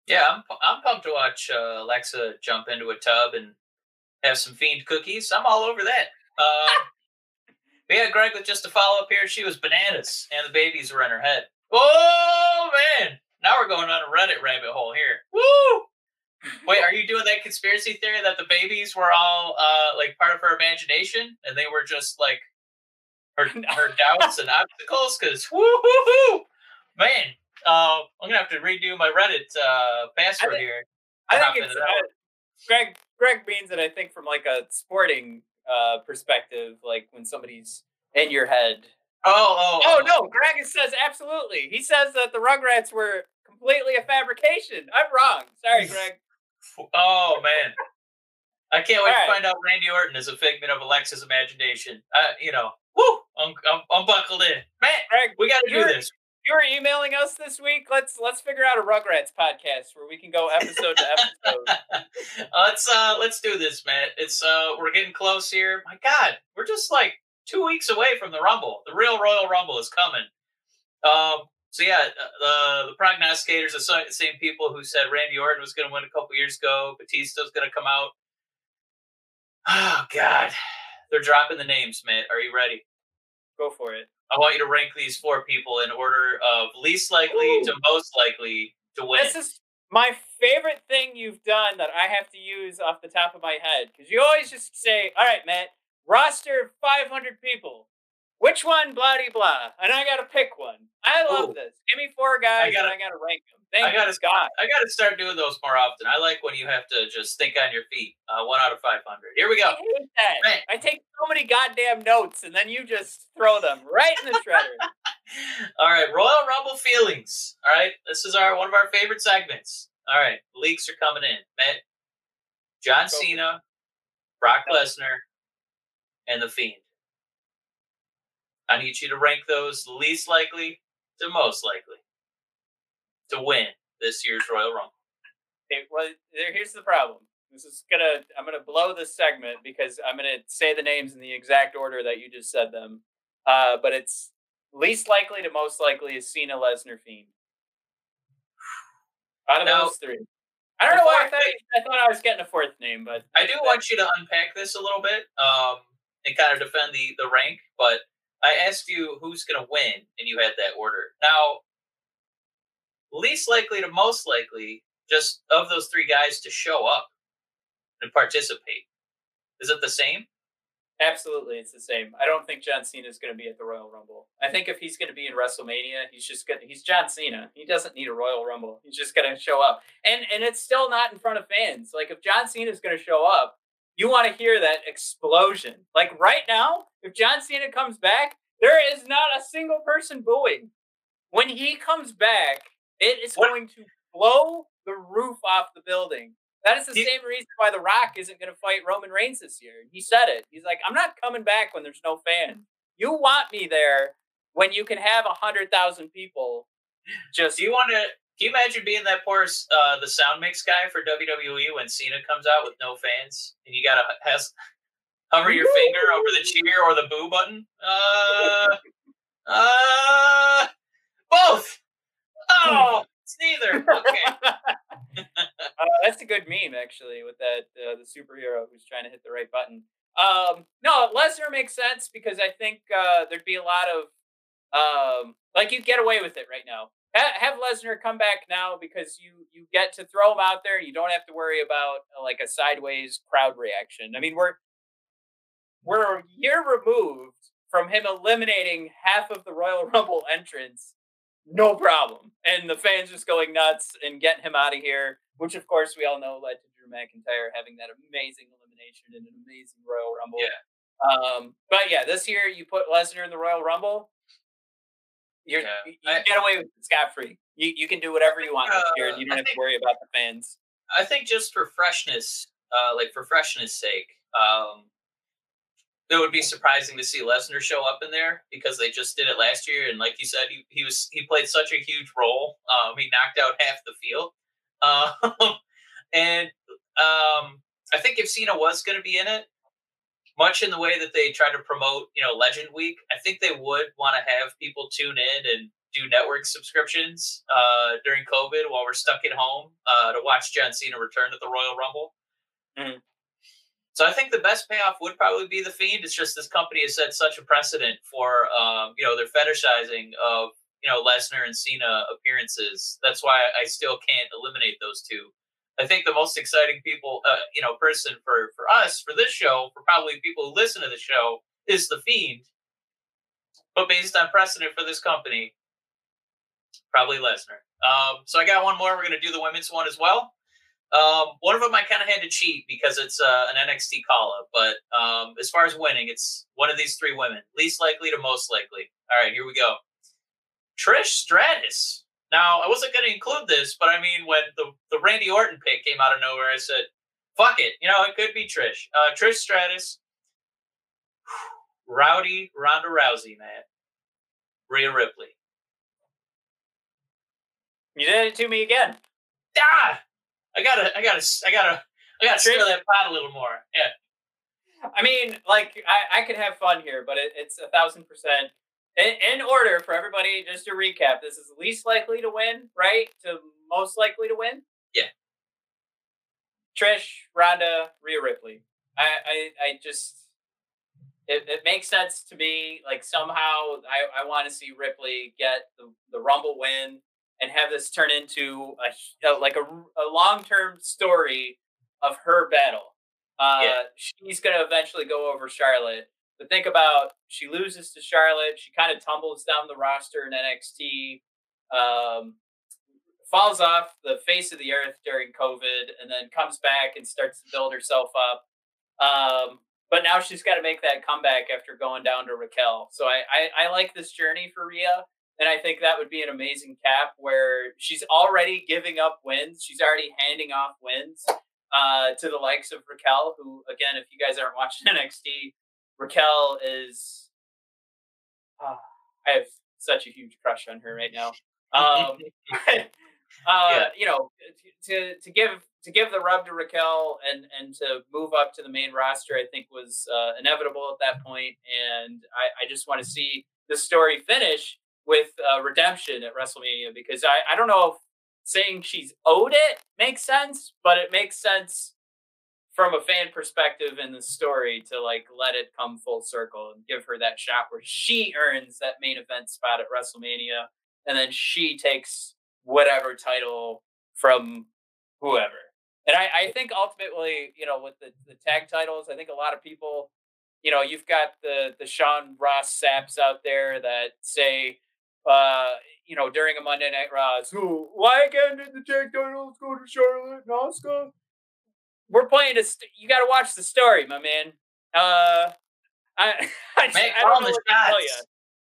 Yeah, I'm I'm pumped to watch uh, Alexa jump into a tub and have some fiend cookies. I'm all over that. Uh, but yeah, Greg, with just a follow up here, she was bananas, and the babies were in her head. Oh man! Now we're going on a Reddit rabbit hole here. Woo! Wait, are you doing that conspiracy theory that the babies were all uh, like part of her imagination, and they were just like her her doubts and obstacles? Because woo hoo hoo, man, uh, I'm gonna have to redo my Reddit uh, password I think, here. I think it's uh, Greg. Greg means it. I think from like a sporting uh, perspective, like when somebody's in your head. Oh, oh, oh, oh no! Greg says absolutely. He says that the Rugrats were completely a fabrication. I'm wrong. Sorry, Greg. oh man, I can't wait right. to find out Randy Orton is a figment of Alexa's imagination. Uh, you know, woo! I'm, I'm, I'm buckled in, man. Greg, we got to do this you were emailing us this week. Let's let's figure out a Rugrats podcast where we can go episode to episode. let's uh let's do this, Matt. It's uh we're getting close here. My God, we're just like two weeks away from the Rumble. The real Royal Rumble is coming. Um. So yeah, uh, the the prognosticators, the same people who said Randy Orton was going to win a couple years ago, Batista's going to come out. Oh God, they're dropping the names, Matt. Are you ready? Go for it. I want you to rank these four people in order of least likely Ooh. to most likely to win. This is my favorite thing you've done that I have to use off the top of my head because you always just say, "All right, Matt, roster 500 people. Which one? Blah blah." And I got to pick one. I love Ooh. this. Give me four guys, I gotta, and I got to rank them. Thank I gotta, God. I gotta start doing those more often. I like when you have to just think on your feet. Uh, one out of five hundred. Here we go. I. I take so many goddamn notes, and then you just throw them right in the shredder. All right, Royal Rumble feelings. All right, this is our one of our favorite segments. All right, leaks are coming in. Matt, John Cena, Brock Lesnar, and the Fiend. I need you to rank those least likely to most likely to win this year's Royal Rumble. Okay, well, here's the problem. This is gonna I'm gonna blow this segment because I'm gonna say the names in the exact order that you just said them. Uh, but it's least likely to most likely is Cena Lesnar Fiend. Out of now, those three. I don't know why I thought, I thought I was getting a fourth name, but I do want you to unpack this a little bit um, and kind of defend the the rank. But I asked you who's going to win, and you had that order. Now, least likely to most likely, just of those three guys to show up and participate. Is it the same? Absolutely, it's the same. I don't think John Cena is going to be at the Royal Rumble. I think if he's going to be in WrestleMania, he's just going. He's John Cena. He doesn't need a Royal Rumble. He's just going to show up, and and it's still not in front of fans. Like if John Cena is going to show up, you want to hear that explosion. Like right now, if John Cena comes back, there is not a single person booing. When he comes back, it is what? going to blow the roof off the building. That is the same reason why The Rock isn't going to fight Roman Reigns this year. He said it. He's like, I'm not coming back when there's no fans. You want me there when you can have a hundred thousand people. Just do you want to? Can you imagine being that poor uh, the sound mix guy for WWE when Cena comes out with no fans and you gotta has hover your finger over the cheer or the boo button? Uh, uh, Both. Oh, it's neither. Okay. uh, that's a good meme, actually, with that uh, the superhero who's trying to hit the right button. Um, no, Lesnar makes sense because I think uh, there'd be a lot of um, like you'd get away with it right now. Ha- have Lesnar come back now because you you get to throw him out there. You don't have to worry about uh, like a sideways crowd reaction. I mean, we're we're a year removed from him eliminating half of the Royal Rumble entrance, no problem, and the fans just going nuts and getting him out of here. Which, of course, we all know led to Drew McIntyre having that amazing elimination and an amazing Royal Rumble. Yeah. Um, but yeah, this year you put Lesnar in the Royal Rumble. You're, Yeah. you I- get away with it scot free. You you can do whatever you want this year, and you don't I have to worry about the fans. I think just for freshness, uh, like for freshness' sake, um, it would be surprising to see Lesnar show up in there because they just did it last year, and like you said, he, he was he played such a huge role. Um, he knocked out half the field, uh, and um, I think if Cena was going to be in it, much in the way that they try to promote, you know, Legend Week, I think they would want to have people tune in and do network subscriptions uh, during COVID while we're stuck at home uh, to watch John Cena return to the Royal Rumble. Mhm. So I think the best payoff would probably be the Fiend. It's just this company has set such a precedent for um, you know their fetishizing of you know Lesnar and Cena appearances. That's why I still can't eliminate those two. I think the most exciting people, uh, you know, person for for us for this show, for probably people who listen to the show, is the Fiend. But based on precedent for this company, probably Lesnar. Um, so I got one more. We're going to do the women's one as well. Um, one of them I kind of had to cheat because it's uh, an NXT call up. But um, as far as winning, it's one of these three women, least likely to most likely. All right, here we go. Trish Stratus. Now I wasn't going to include this, but I mean, when the the Randy Orton pick came out of nowhere, I said, "Fuck it," you know, it could be Trish. Uh, Trish Stratus, Rowdy Ronda Rousey, man, Rhea Ripley. You did it to me again. Ah, I gotta, I gotta, I gotta, I gotta stir that pot a little more. Yeah. I mean, like I, I could have fun here, but it, it's a thousand percent in, in order for everybody. Just to recap, this is least likely to win, right? To most likely to win. Yeah. Trish, Ronda, Rhea Ripley. I, I, I just it, it makes sense to me. Like somehow, I, I want to see Ripley get the, the Rumble win and have this turn into a, like a, a long term story of her battle. Uh, Yeah. She's going to eventually go over Charlotte. But think about she loses to Charlotte. She kind of tumbles down the roster in NXT, um, falls off the face of the earth during COVID, and then comes back and starts to build herself up. Um, but now she's got to make that comeback after going down to Raquel. So I, I, I like this journey for Rhea. And I think that would be an amazing cap where she's already giving up wins. She's already handing off wins uh, to the likes of Raquel, who, again, if you guys aren't watching NXT, Raquel is. Uh, I have such a huge crush on her right now. Um, uh, Yeah. You know, to to give to give the rub to Raquel and and to move up to the main roster, I think was uh, inevitable at that point. and I, I just want to see the story finish with uh, redemption at WrestleMania because I I don't know if saying she's owed it makes sense, but it makes sense from a fan perspective in the story to like let it come full circle and give her that shot where she earns that main event spot at WrestleMania and then she takes whatever title from whoever. And I, I think ultimately, you know, with the, the tag titles, I think a lot of people, you know, you've got the the Sean Ross Sapps out there that say, uh, you know, during a Monday Night Raw, so why did the tag titles go to Charlotte and Asuka? We're playing a. St- you got to watch the story, my man. Uh, I I, just- I don't know what to tell you.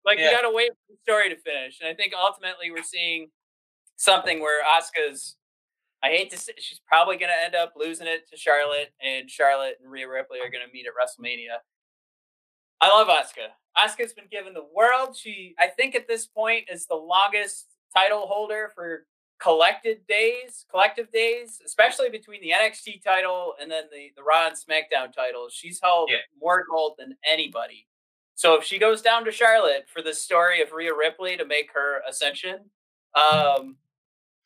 Like you got to wait for the story to finish, and I think ultimately we're seeing something where Asuka's. I hate to say, she's probably going to end up losing it to Charlotte, and Charlotte and Rhea Ripley are going to meet at WrestleMania. I love Asuka. Asuka's been given the world. She, I think, at this point, is the longest title holder for collected days, collective days, especially between the NXT title and then the the Raw and SmackDown titles. She's held Yeah. more gold than anybody. So if she goes down to Charlotte for the story of Rhea Ripley to make her ascension, um,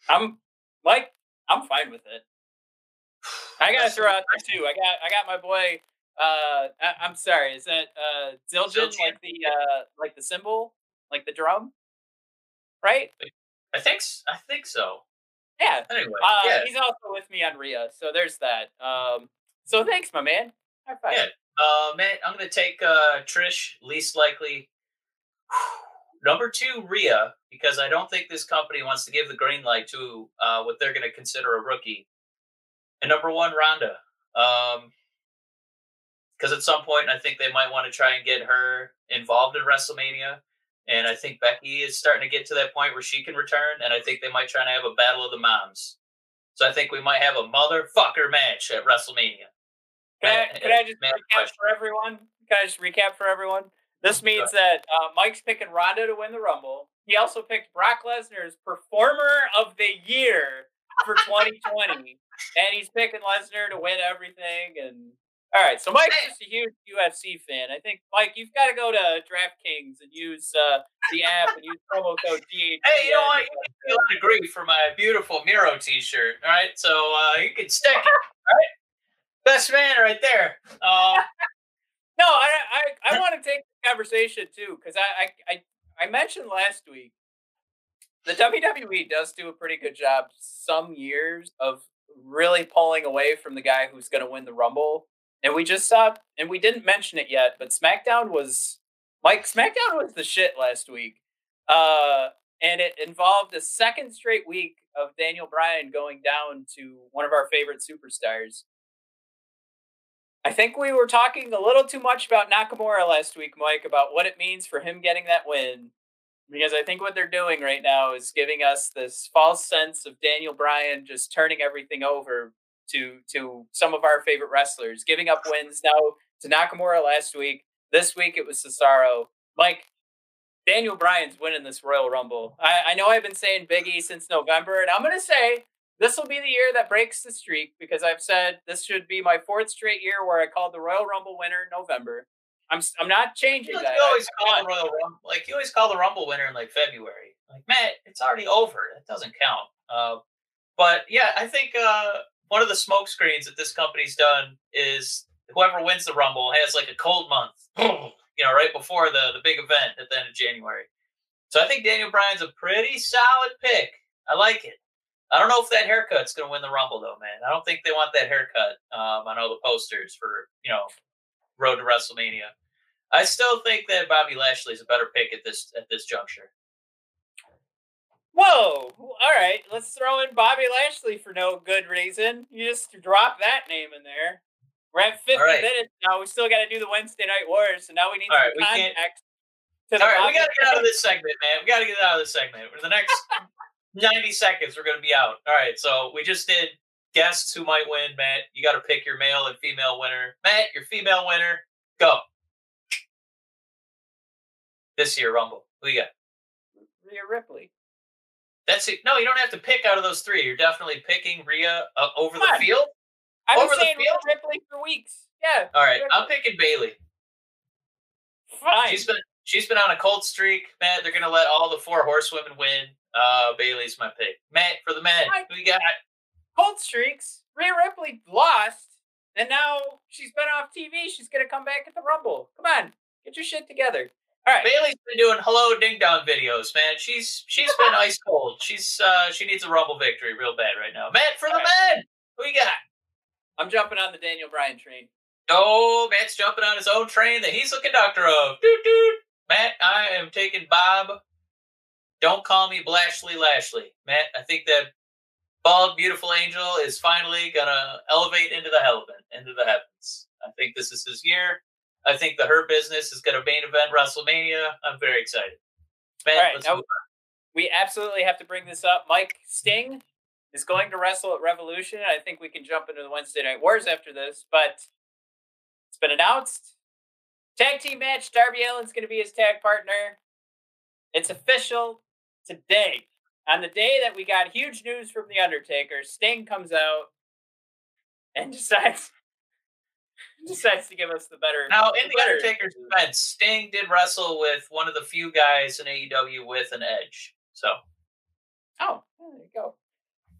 I'm Mike. I'm fine with it. I gotta throw out there too. I got I got my boy. Uh, I, am sorry. Is that uh Zildjian, like the uh like the cymbal, like the drum, right? I think I think so. Yeah. Anyway, uh, yeah. he's also with me on Rhea, so there's that. Um, so thanks, my man. High five. Yeah. Uh, man, I'm gonna take uh Trish least likely. Number two, Rhea, because I don't think this company wants to give the green light to uh, what they're going to consider a rookie. And number one, Ronda. Um, because at some point, I think they might want to try and get her involved in WrestleMania. And I think Becky is starting to get to that point where she can return. And I think they might try to have a battle of the moms. So I think we might have a motherfucker match at WrestleMania. Can I, can I just recap question. for everyone? Can I just recap for everyone? This means that uh, Mike's picking Ronda to win the Rumble. He also picked Brock Lesnar's Performer of the Year for 2020, and he's picking Lesnar to win everything. And all right, so Mike's just a huge UFC fan. I think Mike, you've got to go to DraftKings and use uh, the app and use promo code DH. Hey, you know what? You agree for my beautiful Miro T-shirt. All right, so uh, you can stick it. All right, best man right there. Uh, no, I I, I want to take the conversation too because I, I I I mentioned last week the WWE does do a pretty good job some years of really pulling away from the guy who's going to win the Rumble and we just saw, and we didn't mention it yet, but SmackDown was Mike. SmackDown was the shit last week, uh, and it involved a second straight week of Daniel Bryan going down to one of our favorite superstars. I think we were talking a little too much about Nakamura last week, Mike, about what it means for him getting that win. Because I think what they're doing right now is giving us this false sense of Daniel Bryan just turning everything over to to some of our favorite wrestlers, giving up wins now to Nakamura last week. This week it was Cesaro. Mike, Daniel Bryan's winning this Royal Rumble. I, I know I've been saying Biggie since November, and I'm going to say this will be the year that breaks the streak because I've said this should be my fourth straight year where I called the Royal Rumble winner in November. I'm I'm not changing like that. You always I, call the Royal Rumble, like you always call the Rumble winner in like February. Like Matt, it's already over. It doesn't count. Uh, but yeah, I think uh, one of the smoke screens that this company's done is whoever wins the Rumble has like a cold month, you know, right before the the big event at the end of January. So I think Daniel Bryan's a pretty solid pick. I like it. I don't know if that haircut's going to win the Rumble though, man. I don't think they want that haircut um, on all the posters for you know Road to WrestleMania. I still think that Bobby Lashley is a better pick at this at this juncture. Whoa! All right, let's throw in Bobby Lashley for no good reason. You just drop that name in there. We're at 50 right. minutes now. We still got to do the Wednesday Night Wars, so now we need All some right, context. All right, we got to get out of this segment, man. We got to get out of this segment. For the next 90 seconds, we're going to be out. All right, so we just did guests who might win. Matt, you got to pick your male and female winner. Matt, your female winner. Go. This year, Rumble. Who you got? Rhea Ripley. That's it. No, you don't have to pick out of those three. You're definitely picking Rhea uh, over the field. I've over been saying the field? Rhea Ripley for weeks. Yeah. All right, I'm picking Bayley. Fine. She's been she's been on a cold streak, Matt. They're gonna let all the four horsewomen win. Uh, Bayley's my pick. Matt for the men. Who you got? Cold streaks. Rhea Ripley lost, and now she's been off TV. She's gonna come back at the Rumble. Come on, get your shit together. All right. Bayley's been doing hello ding dong videos, man. She's she's been ice cold. She's uh she needs a rumble victory real bad right now. Matt for the right. men. Who you got? I'm jumping on the Daniel Bryan train. Oh, Matt's jumping on his own train that he's the conductor of. Doot doot. Matt, I am taking Bob. Don't call me Blashley Lashley. Matt, I think that bald, beautiful angel is finally gonna elevate into the heaven, into the heavens. I think this is his year. I think the Hurt Business is going to main event WrestleMania. I'm very excited. Man, All right, now, we absolutely have to bring this up. Mike Sting is going to wrestle at Revolution. I think we can jump into the Wednesday Night Wars after this, but it's been announced. Tag team match. Darby Allin's going to be his tag partner. It's official today. On the day that we got huge news from The Undertaker, Sting comes out and decides decides to give us the better. Now, in the the Undertaker's defense, Sting did wrestle with one of the few guys in AEW with an edge. So, Oh, there you go.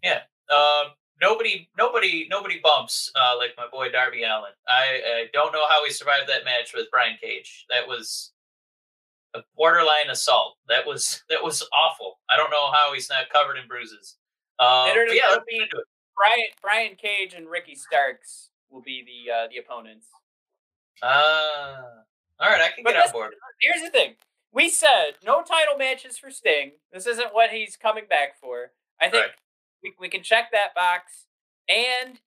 Yeah. Um, nobody, nobody, nobody bumps uh, like my boy Darby Allin. I, I don't know how he survived that match with Brian Cage. That was a borderline assault. That was that was awful. I don't know how he's not covered in bruises. Um, yeah, let's be- into it. Brian Brian Cage and Ricky Starks will be the uh, the opponents. Ah, all right, I can But get on board. Here's the thing: we said no title matches for Sting. This isn't what he's coming back for. I think Right. we we can check that box, and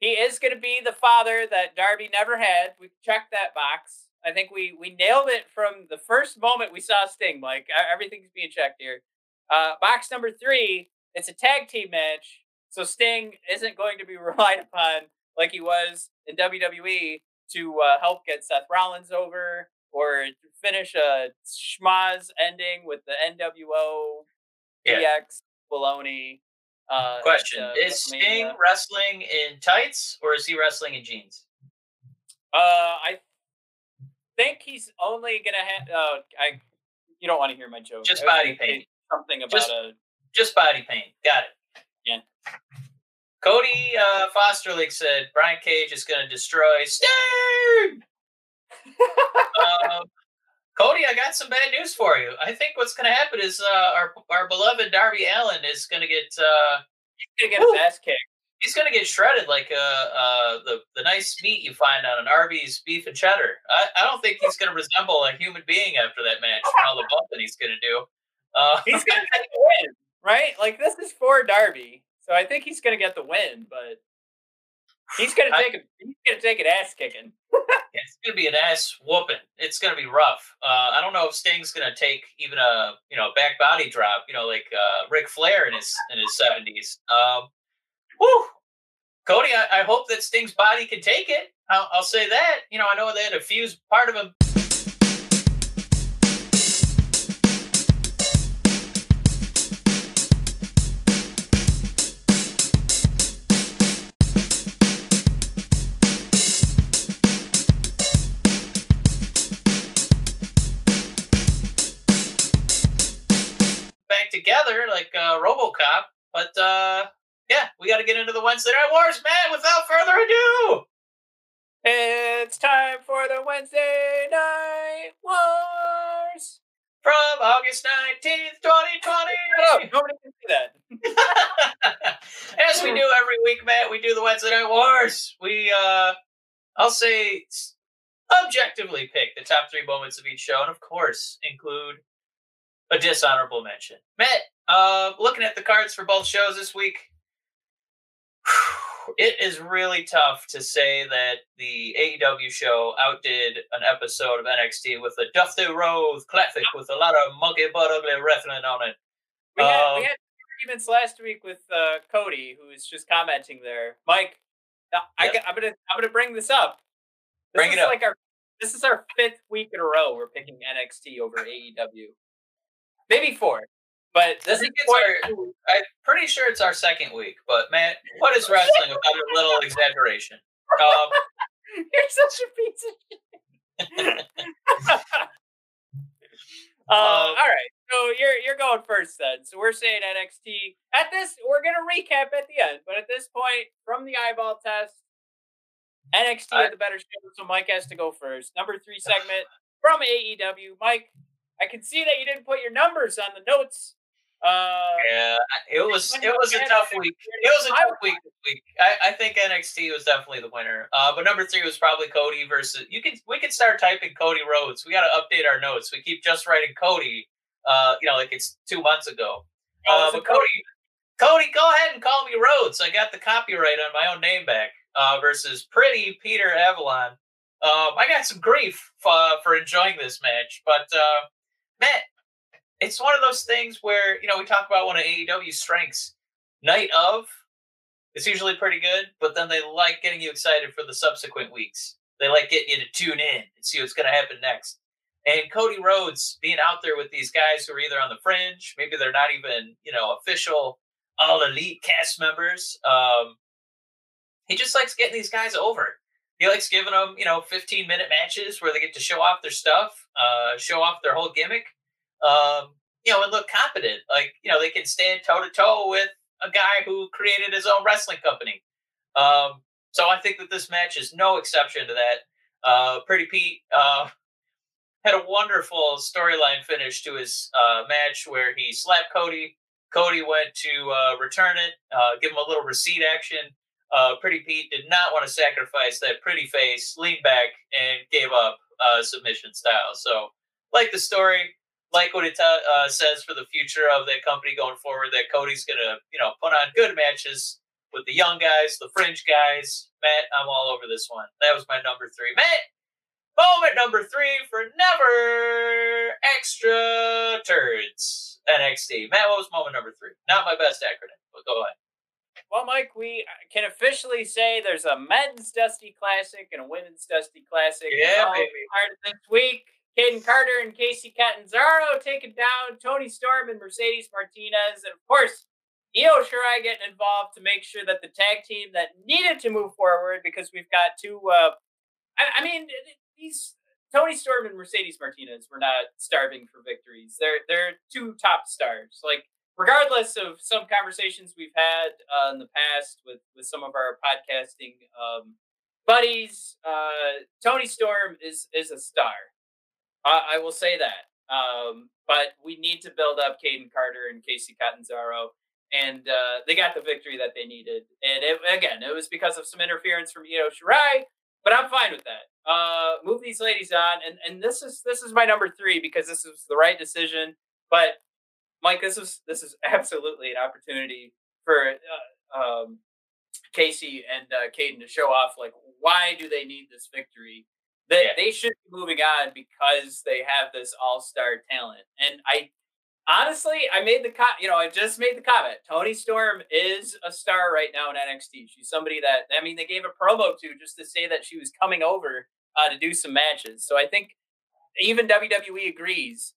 he is going to be the father that Darby never had. We checked that box. I think we we nailed it from the first moment we saw Sting. Mike, E- everything's being checked here. Uh, box number three. It's a tag team match, so Sting isn't going to be relied upon like he was in WWE to uh, help get Seth Rollins over or finish a schmaz ending with the NWO Yeah. DX baloney. Uh, at, Question: uh, Is Sting wrestling in tights or is he wrestling in jeans? Uh, I think he's only gonna have. Uh, I. You don't want to hear my joke. Just body paint. Something about Just- a. Just body paint. Got it. Yeah. Cody uh, Fosterling said Brian Cage is going to destroy Sting. um, Cody, I got some bad news for you. I think what's going to happen is uh, our our beloved Darby Allin is going to get uh, He's gonna get his ass kicked. he's going to get shredded like uh, uh, the the nice meat you find on an Arby's beef and cheddar. I, I don't think he's going to resemble a human being after that match. and All the bumping he's going to do. Uh, He's gonna win, right? Like this is for Darby, so I think he's gonna get the win, but he's gonna take a he's gonna take an ass kicking. It's gonna be an ass whooping. It's gonna be rough. Uh, I don't know if Sting's gonna take even a you know back body drop. You know, like uh, Ric Flair in his in his seventies. Um, whew. Cody, I, I hope that Sting's body can take it. I'll, I'll say that. You know, I know they had a fuse part of him. Uh, RoboCop. But uh, yeah, we got to get into the Wednesday Night Wars, man. Without further ado, It's time for the Wednesday night wars. from August nineteenth, twenty twenty. nobody can see that. As we do every week, Matt, we do the Wednesday Night Wars. We, uh, I'll say, objectively pick the top three moments of each show, and of course, include a dishonorable mention. Matt, uh, looking at the cards for both shows this week, it is really tough to say that the AEW show outdid an episode of NXT with a Dusty Rhodes Classic with a lot of monkey butt ugly wrestling on it. We had, we Um, had arguments last week with uh, Cody, who is just commenting there. Mike, uh, I, am gonna I'm gonna bring this up. This Bring is it up. like our this is our fifth week in a row we're picking NXT over AEW. Maybe four, but this is think our- I'm pretty sure it's our second week, but man, what is wrestling without a little exaggeration? Um, You're such a piece of shit. uh, Um, all right, so you're you're going first then. So we're saying NXT at this. We're gonna recap at the end, but at this point, from the eyeball test, NXT I- had the better show, so Mike has to go first. Number three segment from AEW. Mike, I can see that you didn't put your numbers on the notes. Uh, yeah, it was it was a tough week. It was a tough week week. I, I think NXT was definitely the winner. Uh, but number three was probably Cody versus. You can we can start typing Cody Rhodes. We got to update our notes. We keep just writing Cody. Uh, you know, like it's two months ago. Oh, Uh, but Cody, Cody, go ahead and call me Rhodes. I got the copyright on my own name back. Uh, versus Pretty Peter Avalon. Um, I got some grief uh, for enjoying this match, but uh, Matt, it's one of those things where you know we talk about one of AEW's strengths. Night of it's usually pretty good, but then they like getting you excited for the subsequent weeks. They like getting you to tune in and see what's going to happen next. And Cody Rhodes being out there with these guys who are either on the fringe, maybe they're not even you know official all elite cast members. Um, he just likes getting these guys over. he likes giving them, you know, 15 minute matches where they get to show off their stuff, uh, show off their whole gimmick, um, you know, and look competent. Like, you know, they can stand toe to toe with a guy who created his own wrestling company. Um, so I think that this match is no exception to that. Uh, Pretty Pete uh, had a wonderful storyline finish to his uh, match where he slapped Cody. Cody went to uh, return it, uh, give him a little receipt action. Uh, pretty Pete did not want to sacrifice that pretty face, leaned back, and gave up submission style. So, like the story, like what it uh, says for the future of that company going forward, that Cody's going to, you know, put on good matches with the young guys, the fringe guys. Matt, I'm all over this one. That was my number three. Matt, moment number three for never extra turds NXT. Matt, what was moment number three? Not my best acronym, but go ahead. Well, Mike, we can officially say there's a men's Dusty Classic and a women's Dusty Classic. Yeah, baby. Part of This week, Kayden Carter and Kacy Catanzaro taking down Toni Storm and Mercedes Martinez. And of course, Io Shirai getting involved to make sure that the tag team that needed to move forward because we've got two. Uh, I, I mean, these Toni Storm and Mercedes Martinez were not starving for victories. They're they're two top stars. Like regardless of some conversations we've had uh, in the past with with some of our podcasting um, buddies, uh, Toni Storm is is a star. I, I will say that. Um, but we need to build up Kayden Carter and Kacy Catanzaro, and uh, they got the victory that they needed. And it, again, it was because of some interference from Io Shirai, but I'm fine with that. Uh, move these ladies on, and and this is this is my number three because this is the right decision. But Mike, this is this is absolutely an opportunity for uh, um, Kacy and uh, Kayden to show off like why do they need this victory? That yeah. they should be moving on because they have this all star talent. And I honestly, I made the co- you know I just made the comment. Toni Storm is a star right now in NXT. She's somebody that I mean they gave a promo to just to say that she was coming over uh, to do some matches. So I think even WWE agrees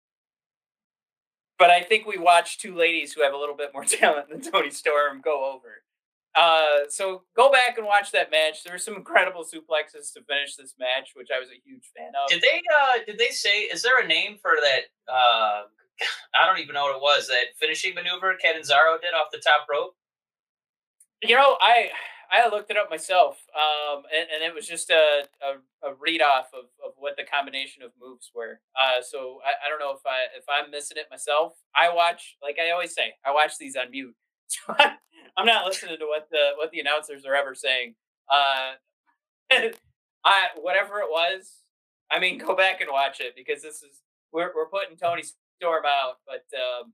but I think we watched two ladies who have a little bit more talent than Toni Storm go over. Uh, so go back and watch that match. There were some incredible suplexes to finish this match, which I was a huge fan of. Did they? Uh, did they say? Is there a name for that? Uh, I don't even know what it was. That finishing maneuver Catanzaro did off the top rope. You know, I I looked it up myself, um, and, and it was just a, a, a read off of, of what the combination of moves were. Uh, so I, I don't know if I if I'm missing it myself. I watch, like I always say, I watch these on mute. So I'm not listening to what the what the announcers are ever saying. Uh, I whatever it was, I mean, go back and watch it because this is we're we're putting Toni Storm out, but um,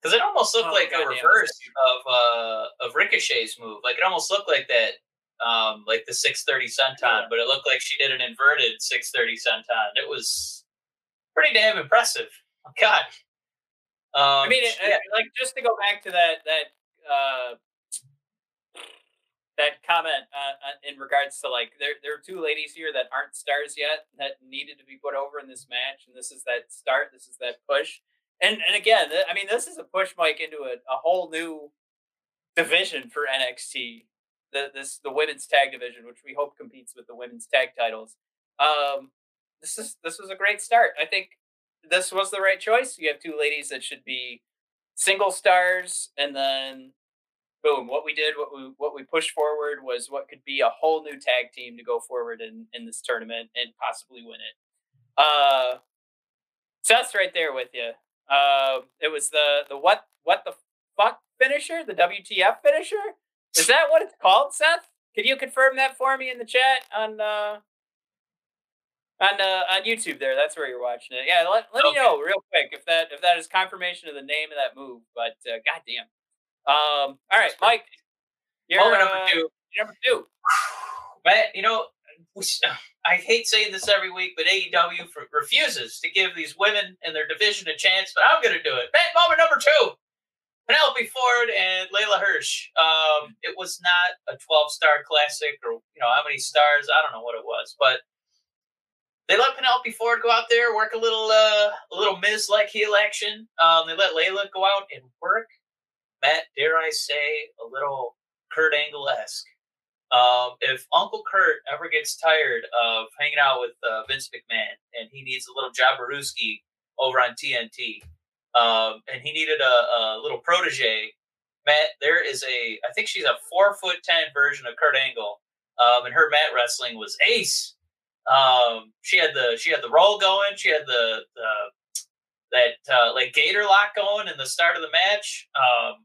because it almost looked oh, like a reverse of uh of Ricochet's move. Like it almost looked like that, um, like the six thirty senton, yeah. but it looked like she did an inverted six thirty senton. It was pretty damn impressive. God. Um, I mean, it, yeah. like just to go back to that that uh, that comment uh, uh, in regards to like there there are two ladies here that aren't stars yet that needed to be put over in this match, and this is that start. This is that push. And and again, I mean, this is a push, Mike, into a, a whole new division for NXT. The this the women's tag division, which we hope competes with the women's tag titles. Um, this is this was a great start. I think this was the right choice. You have two ladies that should be single stars, and then boom, what we did, what we what we pushed forward was what could be a whole new tag team to go forward in in this tournament and possibly win it. Uh, Seth's right there with you. Uh, it was the the what what the fuck finisher, the WTF finisher. Is that what it's called, Seth? Can you confirm that for me in the chat on uh, on uh, on YouTube? There, that's where you're watching it. Yeah, let, let okay. me know real quick if that if that is confirmation of the name of that move. But uh, goddamn. Um, all right, Mike. You're, Moment number uh, two. Number two. But you know, I hate saying this every week, but AEW for, refuses to give these women and their division a chance. But I'm going to do it. Bet moment number two: Penelope Ford and Leyla Hirsch. Um, it was not a 12 star classic, or you know how many stars? I don't know what it was, but they let Penelope Ford go out there work a little, uh, a little Miz like heel action. Um, they let Leyla go out and work. Matt, dare I say, a little Kurt Angle esque. Um, if Uncle Kurt ever gets tired of hanging out with uh, Vince McMahon and he needs a little Jabarooski over on TNT, um, and he needed a, a, little protege, Matt, there is a, I think she's a four foot ten version of Kurt Angle, um, and her mat wrestling was ace. Um, she had the she had the roll going, she had the, the that uh, like gator lock going in the start of the match. Um,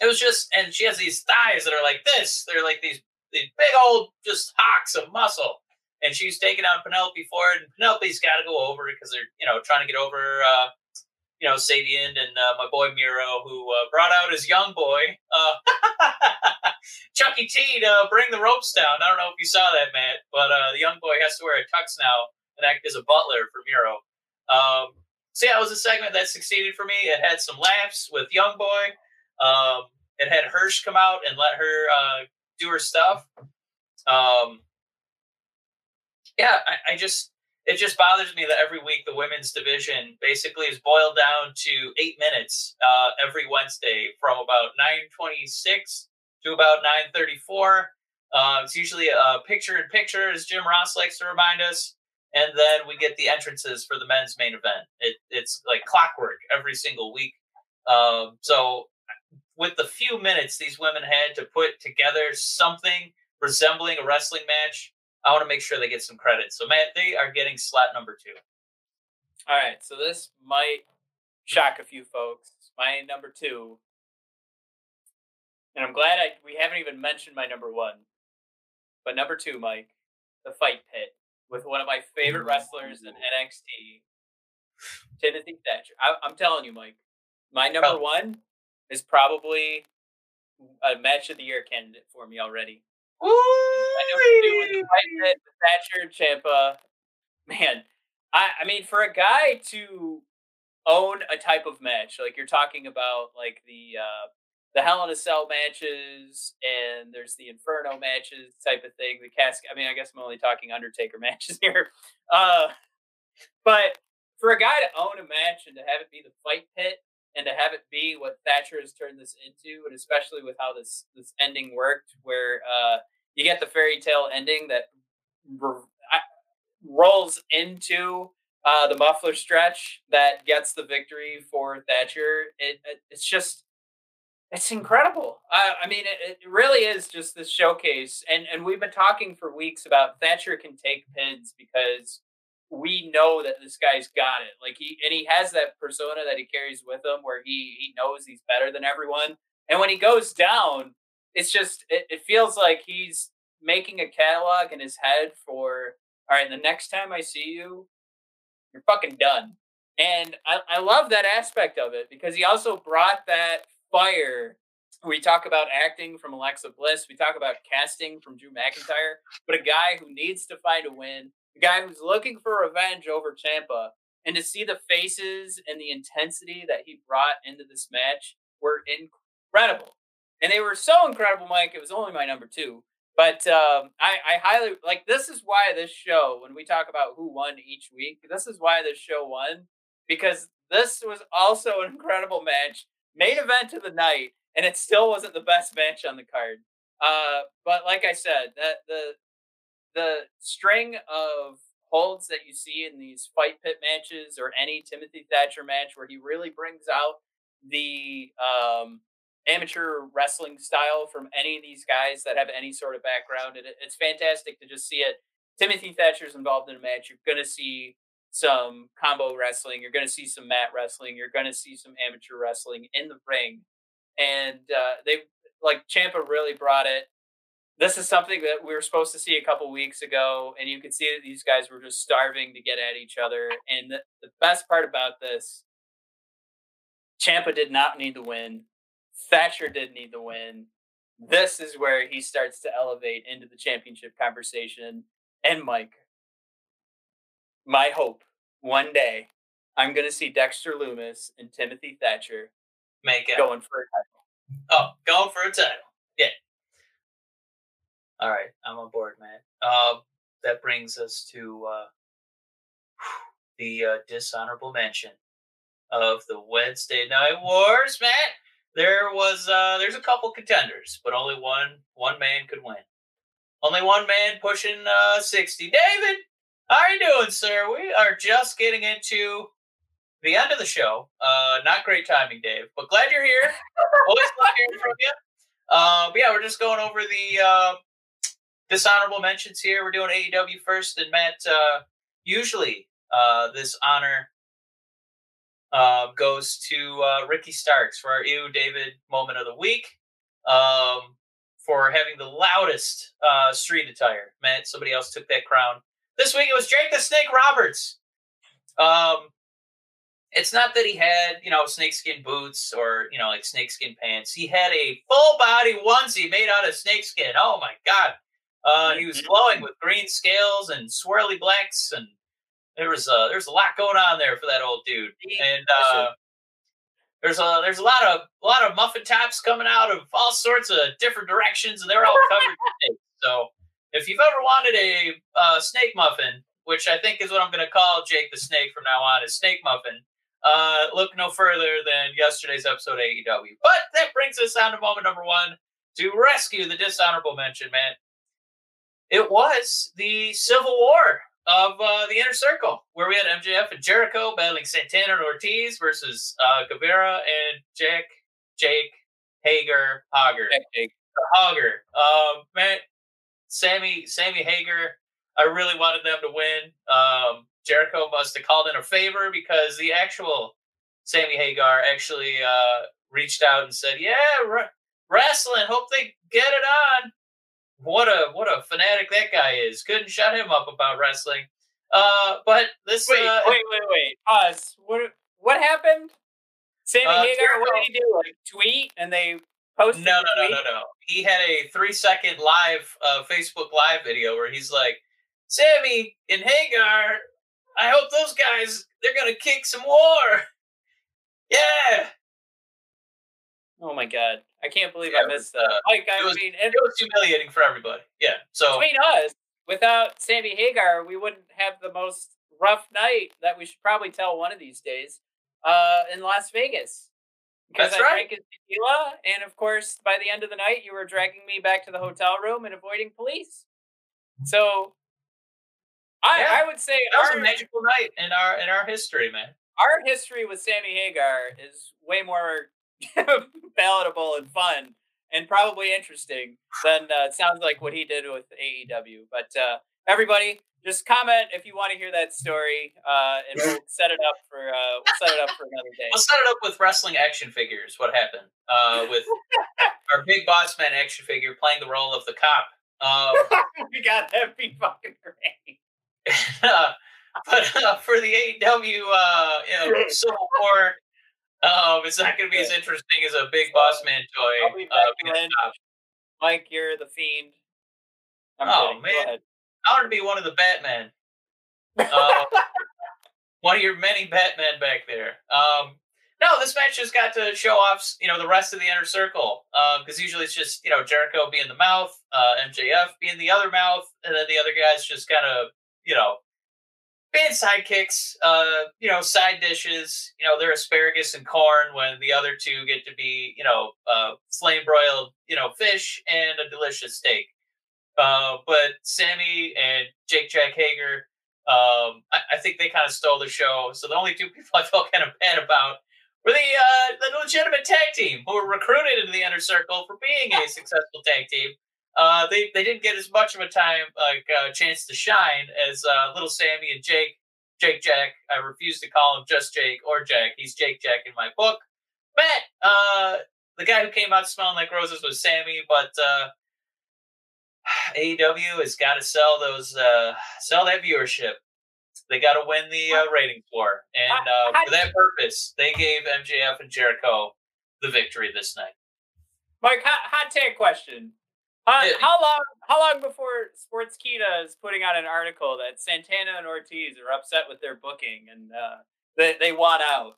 it was just, and she has these thighs that are like this. They're like these these big old just hocks of muscle. And she's taking on Penelope Ford, and Penelope's got to go over because they're you know trying to get over uh, you know Sabian and uh, my boy Miro, who uh, brought out his young boy uh, Chuckie T to bring the ropes down. I don't know if you saw that, Matt, but uh, the young boy has to wear a tux now and act as a butler for Miro. Um, so yeah, it was a segment that succeeded for me. It had some laughs with young boy. Um, it had Hirsch come out and let her uh, do her stuff. Um, yeah, I, I, just it just bothers me that every week the women's division basically is boiled down to eight minutes uh, every Wednesday from about nine twenty six to about nine thirty four. Uh, it's usually a picture in picture, as Jim Ross likes to remind us, and then we get the entrances for the men's main event. It, it's like clockwork every single week. Um, so with the few minutes these women had to put together something resembling a wrestling match, I want to make sure they get some credit. So, Matt, they are getting slot number two. All right. So, this might shock a few folks. My number two, and I'm glad I we haven't even mentioned my number one, but number two, Mike, the fight pit with one of my favorite wrestlers in NXT, Timothy Thatcher. I, am telling you, Mike, my number one is probably a match of the year candidate for me already. Ooh, I know with Thatcher Ciampa. Man, I I mean, for a guy to own a type of match, like you're talking about, like the uh, the Hell in a Cell matches, and there's the Inferno matches type of thing. The casket. I mean, I guess I'm only talking Undertaker matches here. Uh, but for a guy to own a match and to have it be the fight pit and to have it be what Thatcher has turned this into, and especially with how this this ending worked, where uh, you get the fairy tale ending that r- rolls into uh, the muffler stretch that gets the victory for Thatcher. It, it it's just it's incredible. I, I mean, it, it really is just this showcase, and and we've been talking for weeks about Thatcher can take pins because we know that this guy's got it. Like he and he has that persona that he carries with him where he he knows he's better than everyone. And when he goes down, it's just it, it feels like he's making a catalog in his head for all right, the next time I see you, you're fucking done. And I, I love that aspect of it because he also brought that fire. We talk about acting from Alexa Bliss. We talk about casting from Drew McIntyre, but a guy who needs to find a win, the guy who's looking for revenge over Ciampa, and to see the faces and the intensity that he brought into this match were incredible. And they were so incredible, Mike. It was only my number two. But um, I, I highly like this is why this show, when we talk about who won each week, this is why this show won because this was also an incredible match, main event of the night, and it still wasn't the best match on the card. Uh, but like I said, that the the string of holds that you see in these fight pit matches or any Timothy Thatcher match where he really brings out the um, amateur wrestling style from any of these guys that have any sort of background. And it, it's fantastic to just see it. Timothy Thatcher's involved in a match. You're going to see some combo wrestling. You're going to see some mat wrestling. You're going to see some amateur wrestling in the ring. And uh, they, like, Ciampa really brought it this is something that we were supposed to see a couple weeks ago, and you could see that these guys were just starving to get at each other. And the, the best part about this, Ciampa did not need the win. Thatcher did need the win. This is where he starts to elevate into the championship conversation. And Mike, my hope one day, I'm going to see Dexter Lumis and Timothy Thatcher make it going for a title. Oh, going for a title. Yeah. All right, I'm on board, man. Uh, that brings us to uh, the uh, dishonorable mention of the Wednesday Night Wars, man. there was uh, there's a couple contenders, but only one one man could win. Only one man pushing uh, sixty. David, how are you doing, sir? We are just getting into the end of the show. Uh, not great timing, Dave, but glad you're here. Always love hearing from you. Uh, but yeah, we're just going over the uh, dishonorable mentions here. We're doing AEW first, and Matt. Uh, usually, uh, this honor uh, goes to uh, Ricky Starks for our Ew David moment of the week um, for having the loudest uh, street attire. Matt, somebody else took that crown. This week it was Jake the Snake Roberts. Um, it's not that he had, you know, snakeskin boots or, you know, like snakeskin pants. He had a full body onesie made out of snakeskin. Oh my God. Uh, he was mm-hmm. glowing with green scales and swirly blacks and there was a there's a lot going on there for that old dude, and uh, there's a there's a lot of a lot of muffin tops coming out of all sorts of different directions, and they're all covered in snakes. So if you've ever wanted a uh, snake muffin, which I think is what I'm going to call Jake the Snake from now on, is snake muffin. Uh, look no further than yesterday's episode of AEW. But that brings us on to moment number one to rescue the dishonorable mention, man. It was the Civil War of uh, the inner circle, where we had MJF and Jericho battling Santana and Ortiz versus uh, Guevara and Jack, Jake, Hager, Hager, Jake. Hager. Um, man, Sammy, Sammy Hager. I really wanted them to win. Um, Jericho must have called in a favor because the actual Sammy Hagar actually uh, reached out and said, "Yeah, r- wrestling. Hope they get it on." What a what a fanatic that guy is. Couldn't shut him up about wrestling. Uh, but this wait, uh, wait, wait, wait. Pause. What what happened? Sammy uh, Hagar, what did he do? Like tweet and they posted. No, no, no, no, no. He had a three second live uh, Facebook live video where he's like, "Sammy and Hager, I hope those guys they're gonna kick some war." Yeah, Oh my god, I can't believe yeah, I missed that. Uh, like, I was, mean, it was humiliating for everybody. Yeah. So between us, without Sammy Hagar, we wouldn't have the most rough night that we should probably tell one of these days uh, in Las Vegas. Because I right. drank his tequila, and of course, by the end of the night, you were dragging me back to the hotel room and avoiding police. So, I, yeah, I would say that our, was a magical night in our in our history, man. Our history with Sammy Hagar is way more palatable and fun and probably interesting than uh, it sounds like what he did with AEW. But uh, everybody, just comment if you want to hear that story, uh, and we'll set it up for uh, we'll set it up for another day. We'll set it up with wrestling action figures. What happened uh, with our big boss man action figure playing the role of the cop? Um, we got that be fucking great. but uh, for the AEW, you know, Civil War um, it's not going to be as interesting as a Big Boss Man toy. I'll be back uh, Mike, you're the fiend. I'm oh kidding. man, I want to be one of the Batman. Uh, one of your many Batman back there. Um, no, this match just got to show off, you know, the rest of the inner circle. Because um, usually it's just, you know, Jericho being the mouth, uh, MJF being the other mouth, and then the other guys just kind of, you know, being sidekicks, uh, you know, side dishes, you know, they're asparagus and corn when the other two get to be, you know, uh, flame broiled, you know, fish and a delicious steak. Uh, but Sammy and Jake Jack Hager, um, I, I, think they kind of stole the show. So the only two people I felt kind of bad about were the uh, the legitimate tag team who were recruited into the inner circle for being a successful tag team. Uh, they they didn't get as much of a time like uh, chance to shine as uh, little Sammy and Jake Jake Jack. I refuse to call him just Jake or Jack. He's Jake Jack in my book. Matt, uh, the guy who came out smelling like roses was Sammy, but uh, AEW has got to sell those uh, sell that viewership. They got to win the uh, ratings war, and uh, for that purpose, they gave MJF and Jericho the victory this night. Mike, hot, hot take question: uh, how long? How long before Sportskeeda is putting out an article that Santana and Ortiz are upset with their booking and uh, they they want out?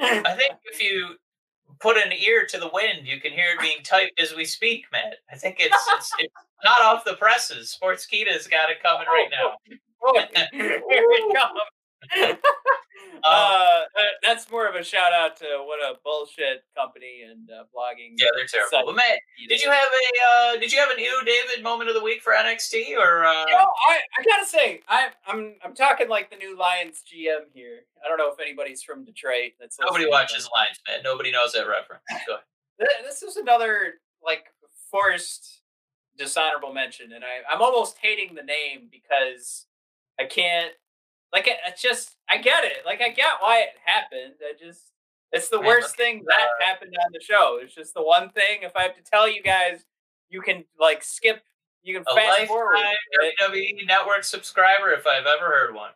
I think if you put an ear to the wind, you can hear it being typed as we speak, Matt. I think it's it's, it's not off the presses. Sportskeeda's got it coming right now. Here it comes. uh, uh, that's more of a shout out to what a bullshit company and uh, blogging. Yeah, they're terrible. But man, did you have a uh, did you have a new David moment of the week for NXT or? Uh... You know, I, I gotta say I I'm I'm talking like the new Lions GM here. I don't know if anybody's from Detroit. That's nobody watches Lions, man. Nobody knows that reference. Go ahead. This is another like forced dishonorable mention, and I I'm almost hating the name because I can't like it, it's just I get it. Like I get why it happened. I just it's the Man, worst thing that uh, happened on the show. It's just the one thing. If I have to tell you guys, you can like skip. You can fast forward. WWE Network subscriber, if I've ever heard one.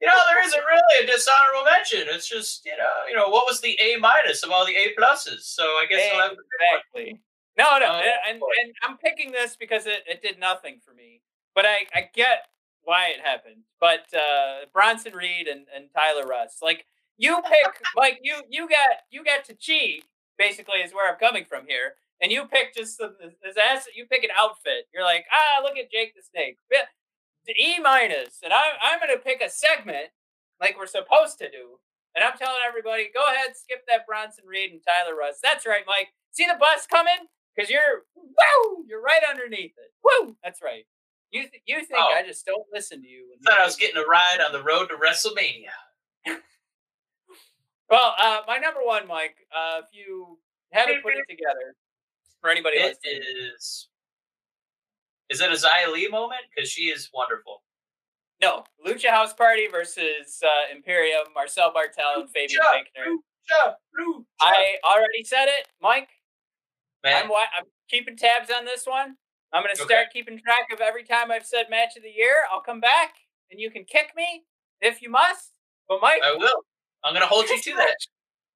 You know, there isn't really a dishonorable mention. It's just you know, you know, what was the A minus of all the A pluses? So I guess exactly. No, no, uh, and, and I'm picking this because it, it did nothing for me. But I, I get why it happened. But uh, Bronson Reed and, and Tyler Rust. like you pick, like you you got you got to cheat. Basically, is where I'm coming from here. And you pick just the, this asset. You pick an outfit. You're like, ah, look at Jake the Snake. E minus, and I'm I'm gonna pick a segment like we're supposed to do. And I'm telling everybody, go ahead, skip that Bronson Reed and Tyler Rust. That's right, Mike. See the bus coming? Because you're woo, you're right underneath it. Woo, that's right. You th- you think oh. I just don't listen to you? I thought I was getting a ride on the road to WrestleMania. well, uh, my number one, Mike. Uh, if you haven't put it together, for anybody it is. Is Is it a Xia Li moment? Because she is wonderful. No, Lucha House Party versus uh, Imperium, Marcel Barthel, and Fabian Aichner. Lucha, Lucha. I already said it, Mike. Man. I'm, I'm keeping tabs on this one. I'm going to start okay. keeping track of every time I've said match of the year. I'll come back and you can kick me if you must. But Mike, I will. I'm going to hold you to that.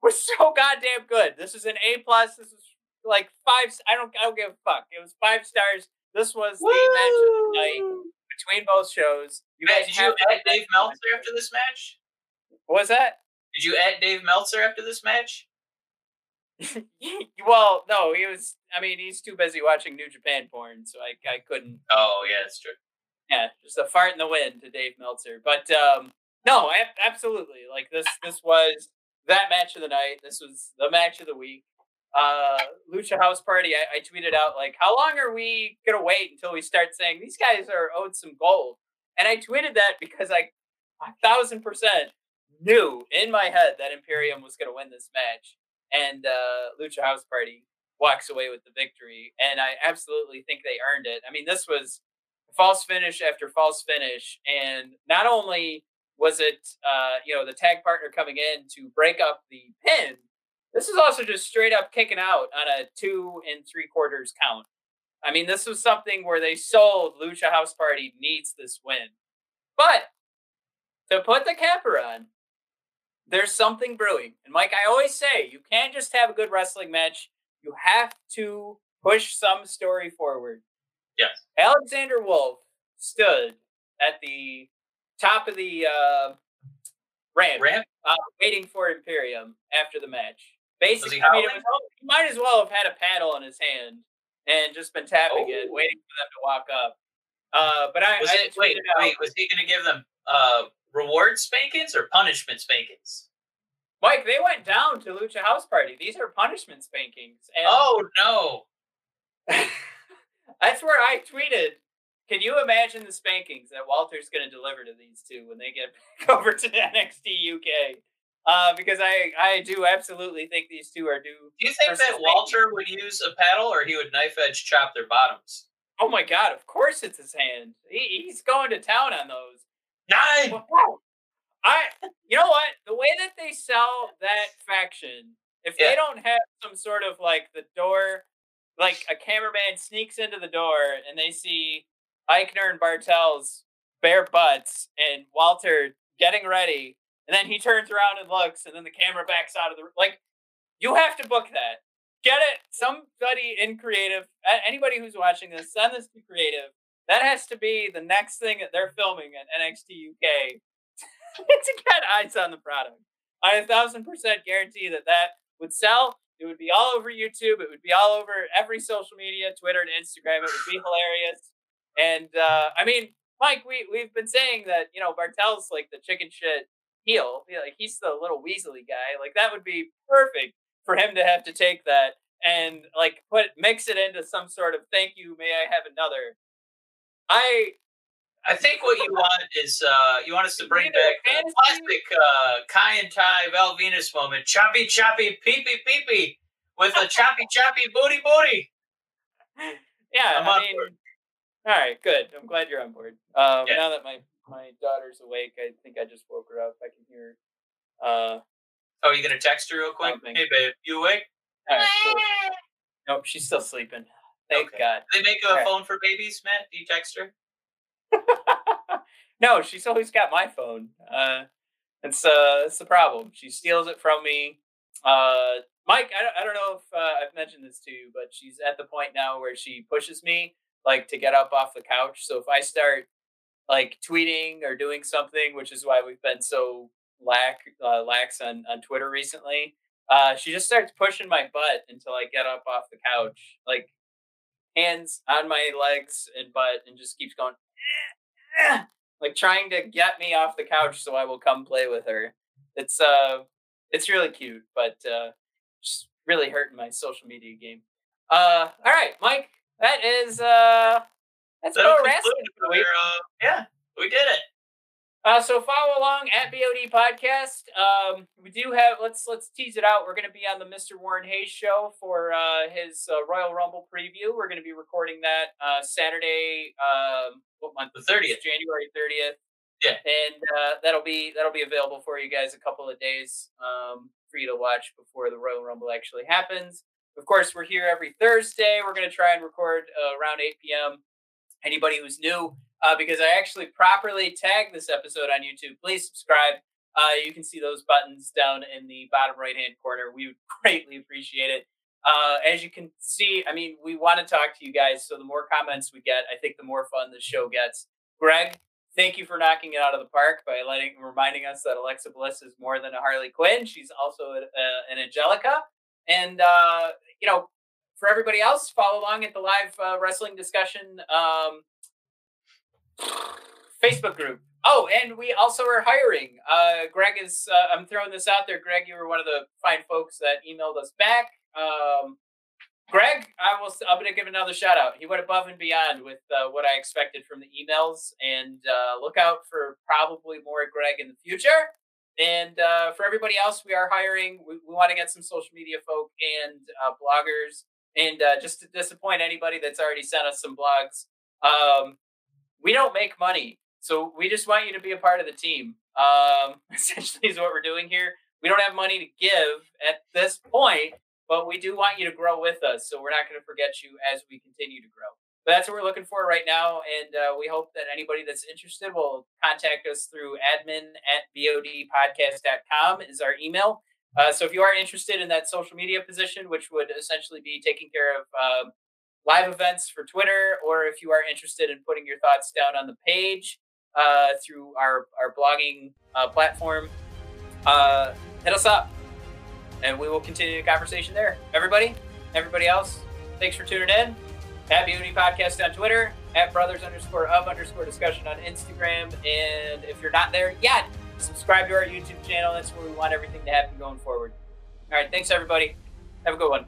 We're so goddamn good. This is an A plus. This is like five. I don't. I don't give a fuck. It was five stars. This was Woo! the match of the night between both shows. You guys, did you add Dave Meltzer after this match? What was that? Did you add Dave Meltzer after this match? well, no, he was. I mean, he's too busy watching New Japan porn, so I I couldn't. Oh yeah, that's true. Yeah, just a fart in the wind to Dave Meltzer. But um, no, absolutely. Like this, this was that match of the night. This was the match of the week. Uh, Lucha House Party. I, I tweeted out like, how long are we gonna wait until we start saying these guys are owed some gold? And I tweeted that because I a thousand percent knew in my head that Imperium was gonna win this match and uh, Lucha House Party walks away with the victory. And I absolutely think they earned it. I mean, this was false finish after false finish, and not only was it uh, you know the tag partner coming in to break up the pin, this is also just straight up kicking out on a two and three quarters count. I mean, this was something where they sold Lucha House Party needs this win. But to put the capper on, there's something brewing. And Mike, I always say you can't just have a good wrestling match. You have to push some story forward. Yes. Alexander Wolfe stood at the top of the uh, ramp, ramp? Uh, waiting for Imperium after the match. Basically, I mean, was, he might as well have had a paddle in his hand and just been tapping oh. it, waiting for them to walk up. Uh, but I, was I it, wait, wait, was he going to give them uh, reward spankings or punishment spankings? Mike, they went down to Lucha House Party. These are punishment spankings. And oh no! that's where I tweeted. Can you imagine the spankings that Walter's going to deliver to these two when they get back over to NXT UK? Uh, because I, I do absolutely think these two are due. Do you think that Walter would use a paddle or he would knife edge chop their bottoms? Oh my god! Of course, it's his hand. He, he's going to town on those. Nine. I, you know what? The way that they sell that faction, if yeah. they don't have some sort of like the door, like a cameraman sneaks into the door and they see Aichner and Barthel's bare butts and Walter getting ready, and then he turns around and looks, and then the camera backs out of the like. You have to book that. Get it. Somebody in creative, anybody who's watching this, send this to creative that has to be the next thing that they're filming at NXT UK to get eyes on the product. I a thousand percent guarantee that that would sell. It would be all over YouTube. It would be all over every social media, Twitter and Instagram. It would be hilarious. And uh, I mean, Mike, we we've been saying that you know Barthel's like the chicken shit heel. Like he's the little Weasley guy. Like that would be perfect for him to have to take that and like put mix it into some sort of thank you. May I have another? I I think what you want is uh, you want us to bring back the classic uh, Kaientai Val Venis moment, choppy choppy peepee peepee with a choppy choppy booty booty. Yeah, I'm I mean, board. all right, good. I'm glad you're on board. Um, yeah. Now that my my daughter's awake, I think I just woke her up. I can hear. Uh, oh, you gonna text her real quick? Something. Hey, babe, you awake? All right, cool. Nope, she's still sleeping. Thank okay. God. Do they make a phone for babies, Matt? Do you text her? no, she's always got my phone. Uh, it's uh, it's the problem. She steals it from me. Uh, Mike, I don't, I don't know if uh, I've mentioned this to you, but she's at the point now where she pushes me like to get up off the couch. So if I start like tweeting or doing something, which is why we've been so lax uh, lax on on Twitter recently, uh, she just starts pushing my butt until I get up off the couch, like hands on my legs and butt, and just keeps going, eh, eh, like trying to get me off the couch so I will come play with her. It's uh, it's really cute, but uh, just really hurting my social media game. Uh, all right, Mike, that is uh, that's That'll pro wrestling. Uh, yeah, we did it. Uh, so follow along at BOD Podcast. Um, we do have let's let's tease it out. We're going to be on the Mr. Warren Hayes show for uh, his uh, Royal Rumble preview. We're going to be recording that uh, Saturday. Um, what month? The thirtieth, January thirtieth. Yeah, and uh, that'll be that'll be available for you guys a couple of days um, for you to watch before the Royal Rumble actually happens. Of course, we're here every Thursday. We're going to try and record uh, around eight p.m. Anybody who's new uh, because I actually properly tagged this episode on YouTube. Please subscribe. Uh, you can see those buttons down in the bottom right hand corner. We would greatly appreciate it. Uh, as you can see, I mean, we want to talk to you guys. So the more comments we get, I think the more fun the show gets. Greg, thank you for knocking it out of the park by letting reminding us that Alexa Bliss is more than a Harley Quinn. She's also a, a, an Angelica. And uh, you know, for everybody else, follow along at the live uh, wrestling discussion. Um, Facebook group. Oh, and we also are hiring. Uh, Greg is. Uh, I'm throwing this out there. Greg, you were one of the fine folks that emailed us back. Um, Greg, I will. I'm going to give another shout out. He went above and beyond with uh, what I expected from the emails, and uh, look out for probably more Greg in the future. And uh, for everybody else, we are hiring. We, we want to get some social media folk and uh, bloggers. And just to disappoint anybody that's already sent us some blogs, um, we don't make money. So we just want you to be a part of the team. Um, essentially, is what we're doing here. We don't have money to give at this point, but we do want you to grow with us. So we're not going to forget you as we continue to grow. But that's what we're looking for right now. And uh, we hope that anybody that's interested will contact us through admin at bodpodcast.com is our email. Uh, so if you are interested in that social media position, which would essentially be taking care of uh, live events for Twitter, or if you are interested in putting your thoughts down on the page uh, through our, our blogging uh, platform, uh, hit us up and we will continue the conversation there. Everybody, everybody else, thanks for tuning in. At Beauty Podcast on Twitter, at brothers underscore of underscore discussion on Instagram. And if you're not there yet, subscribe to our YouTube channel. That's where we want everything to happen going forward. All right. Thanks, everybody. Have a good one.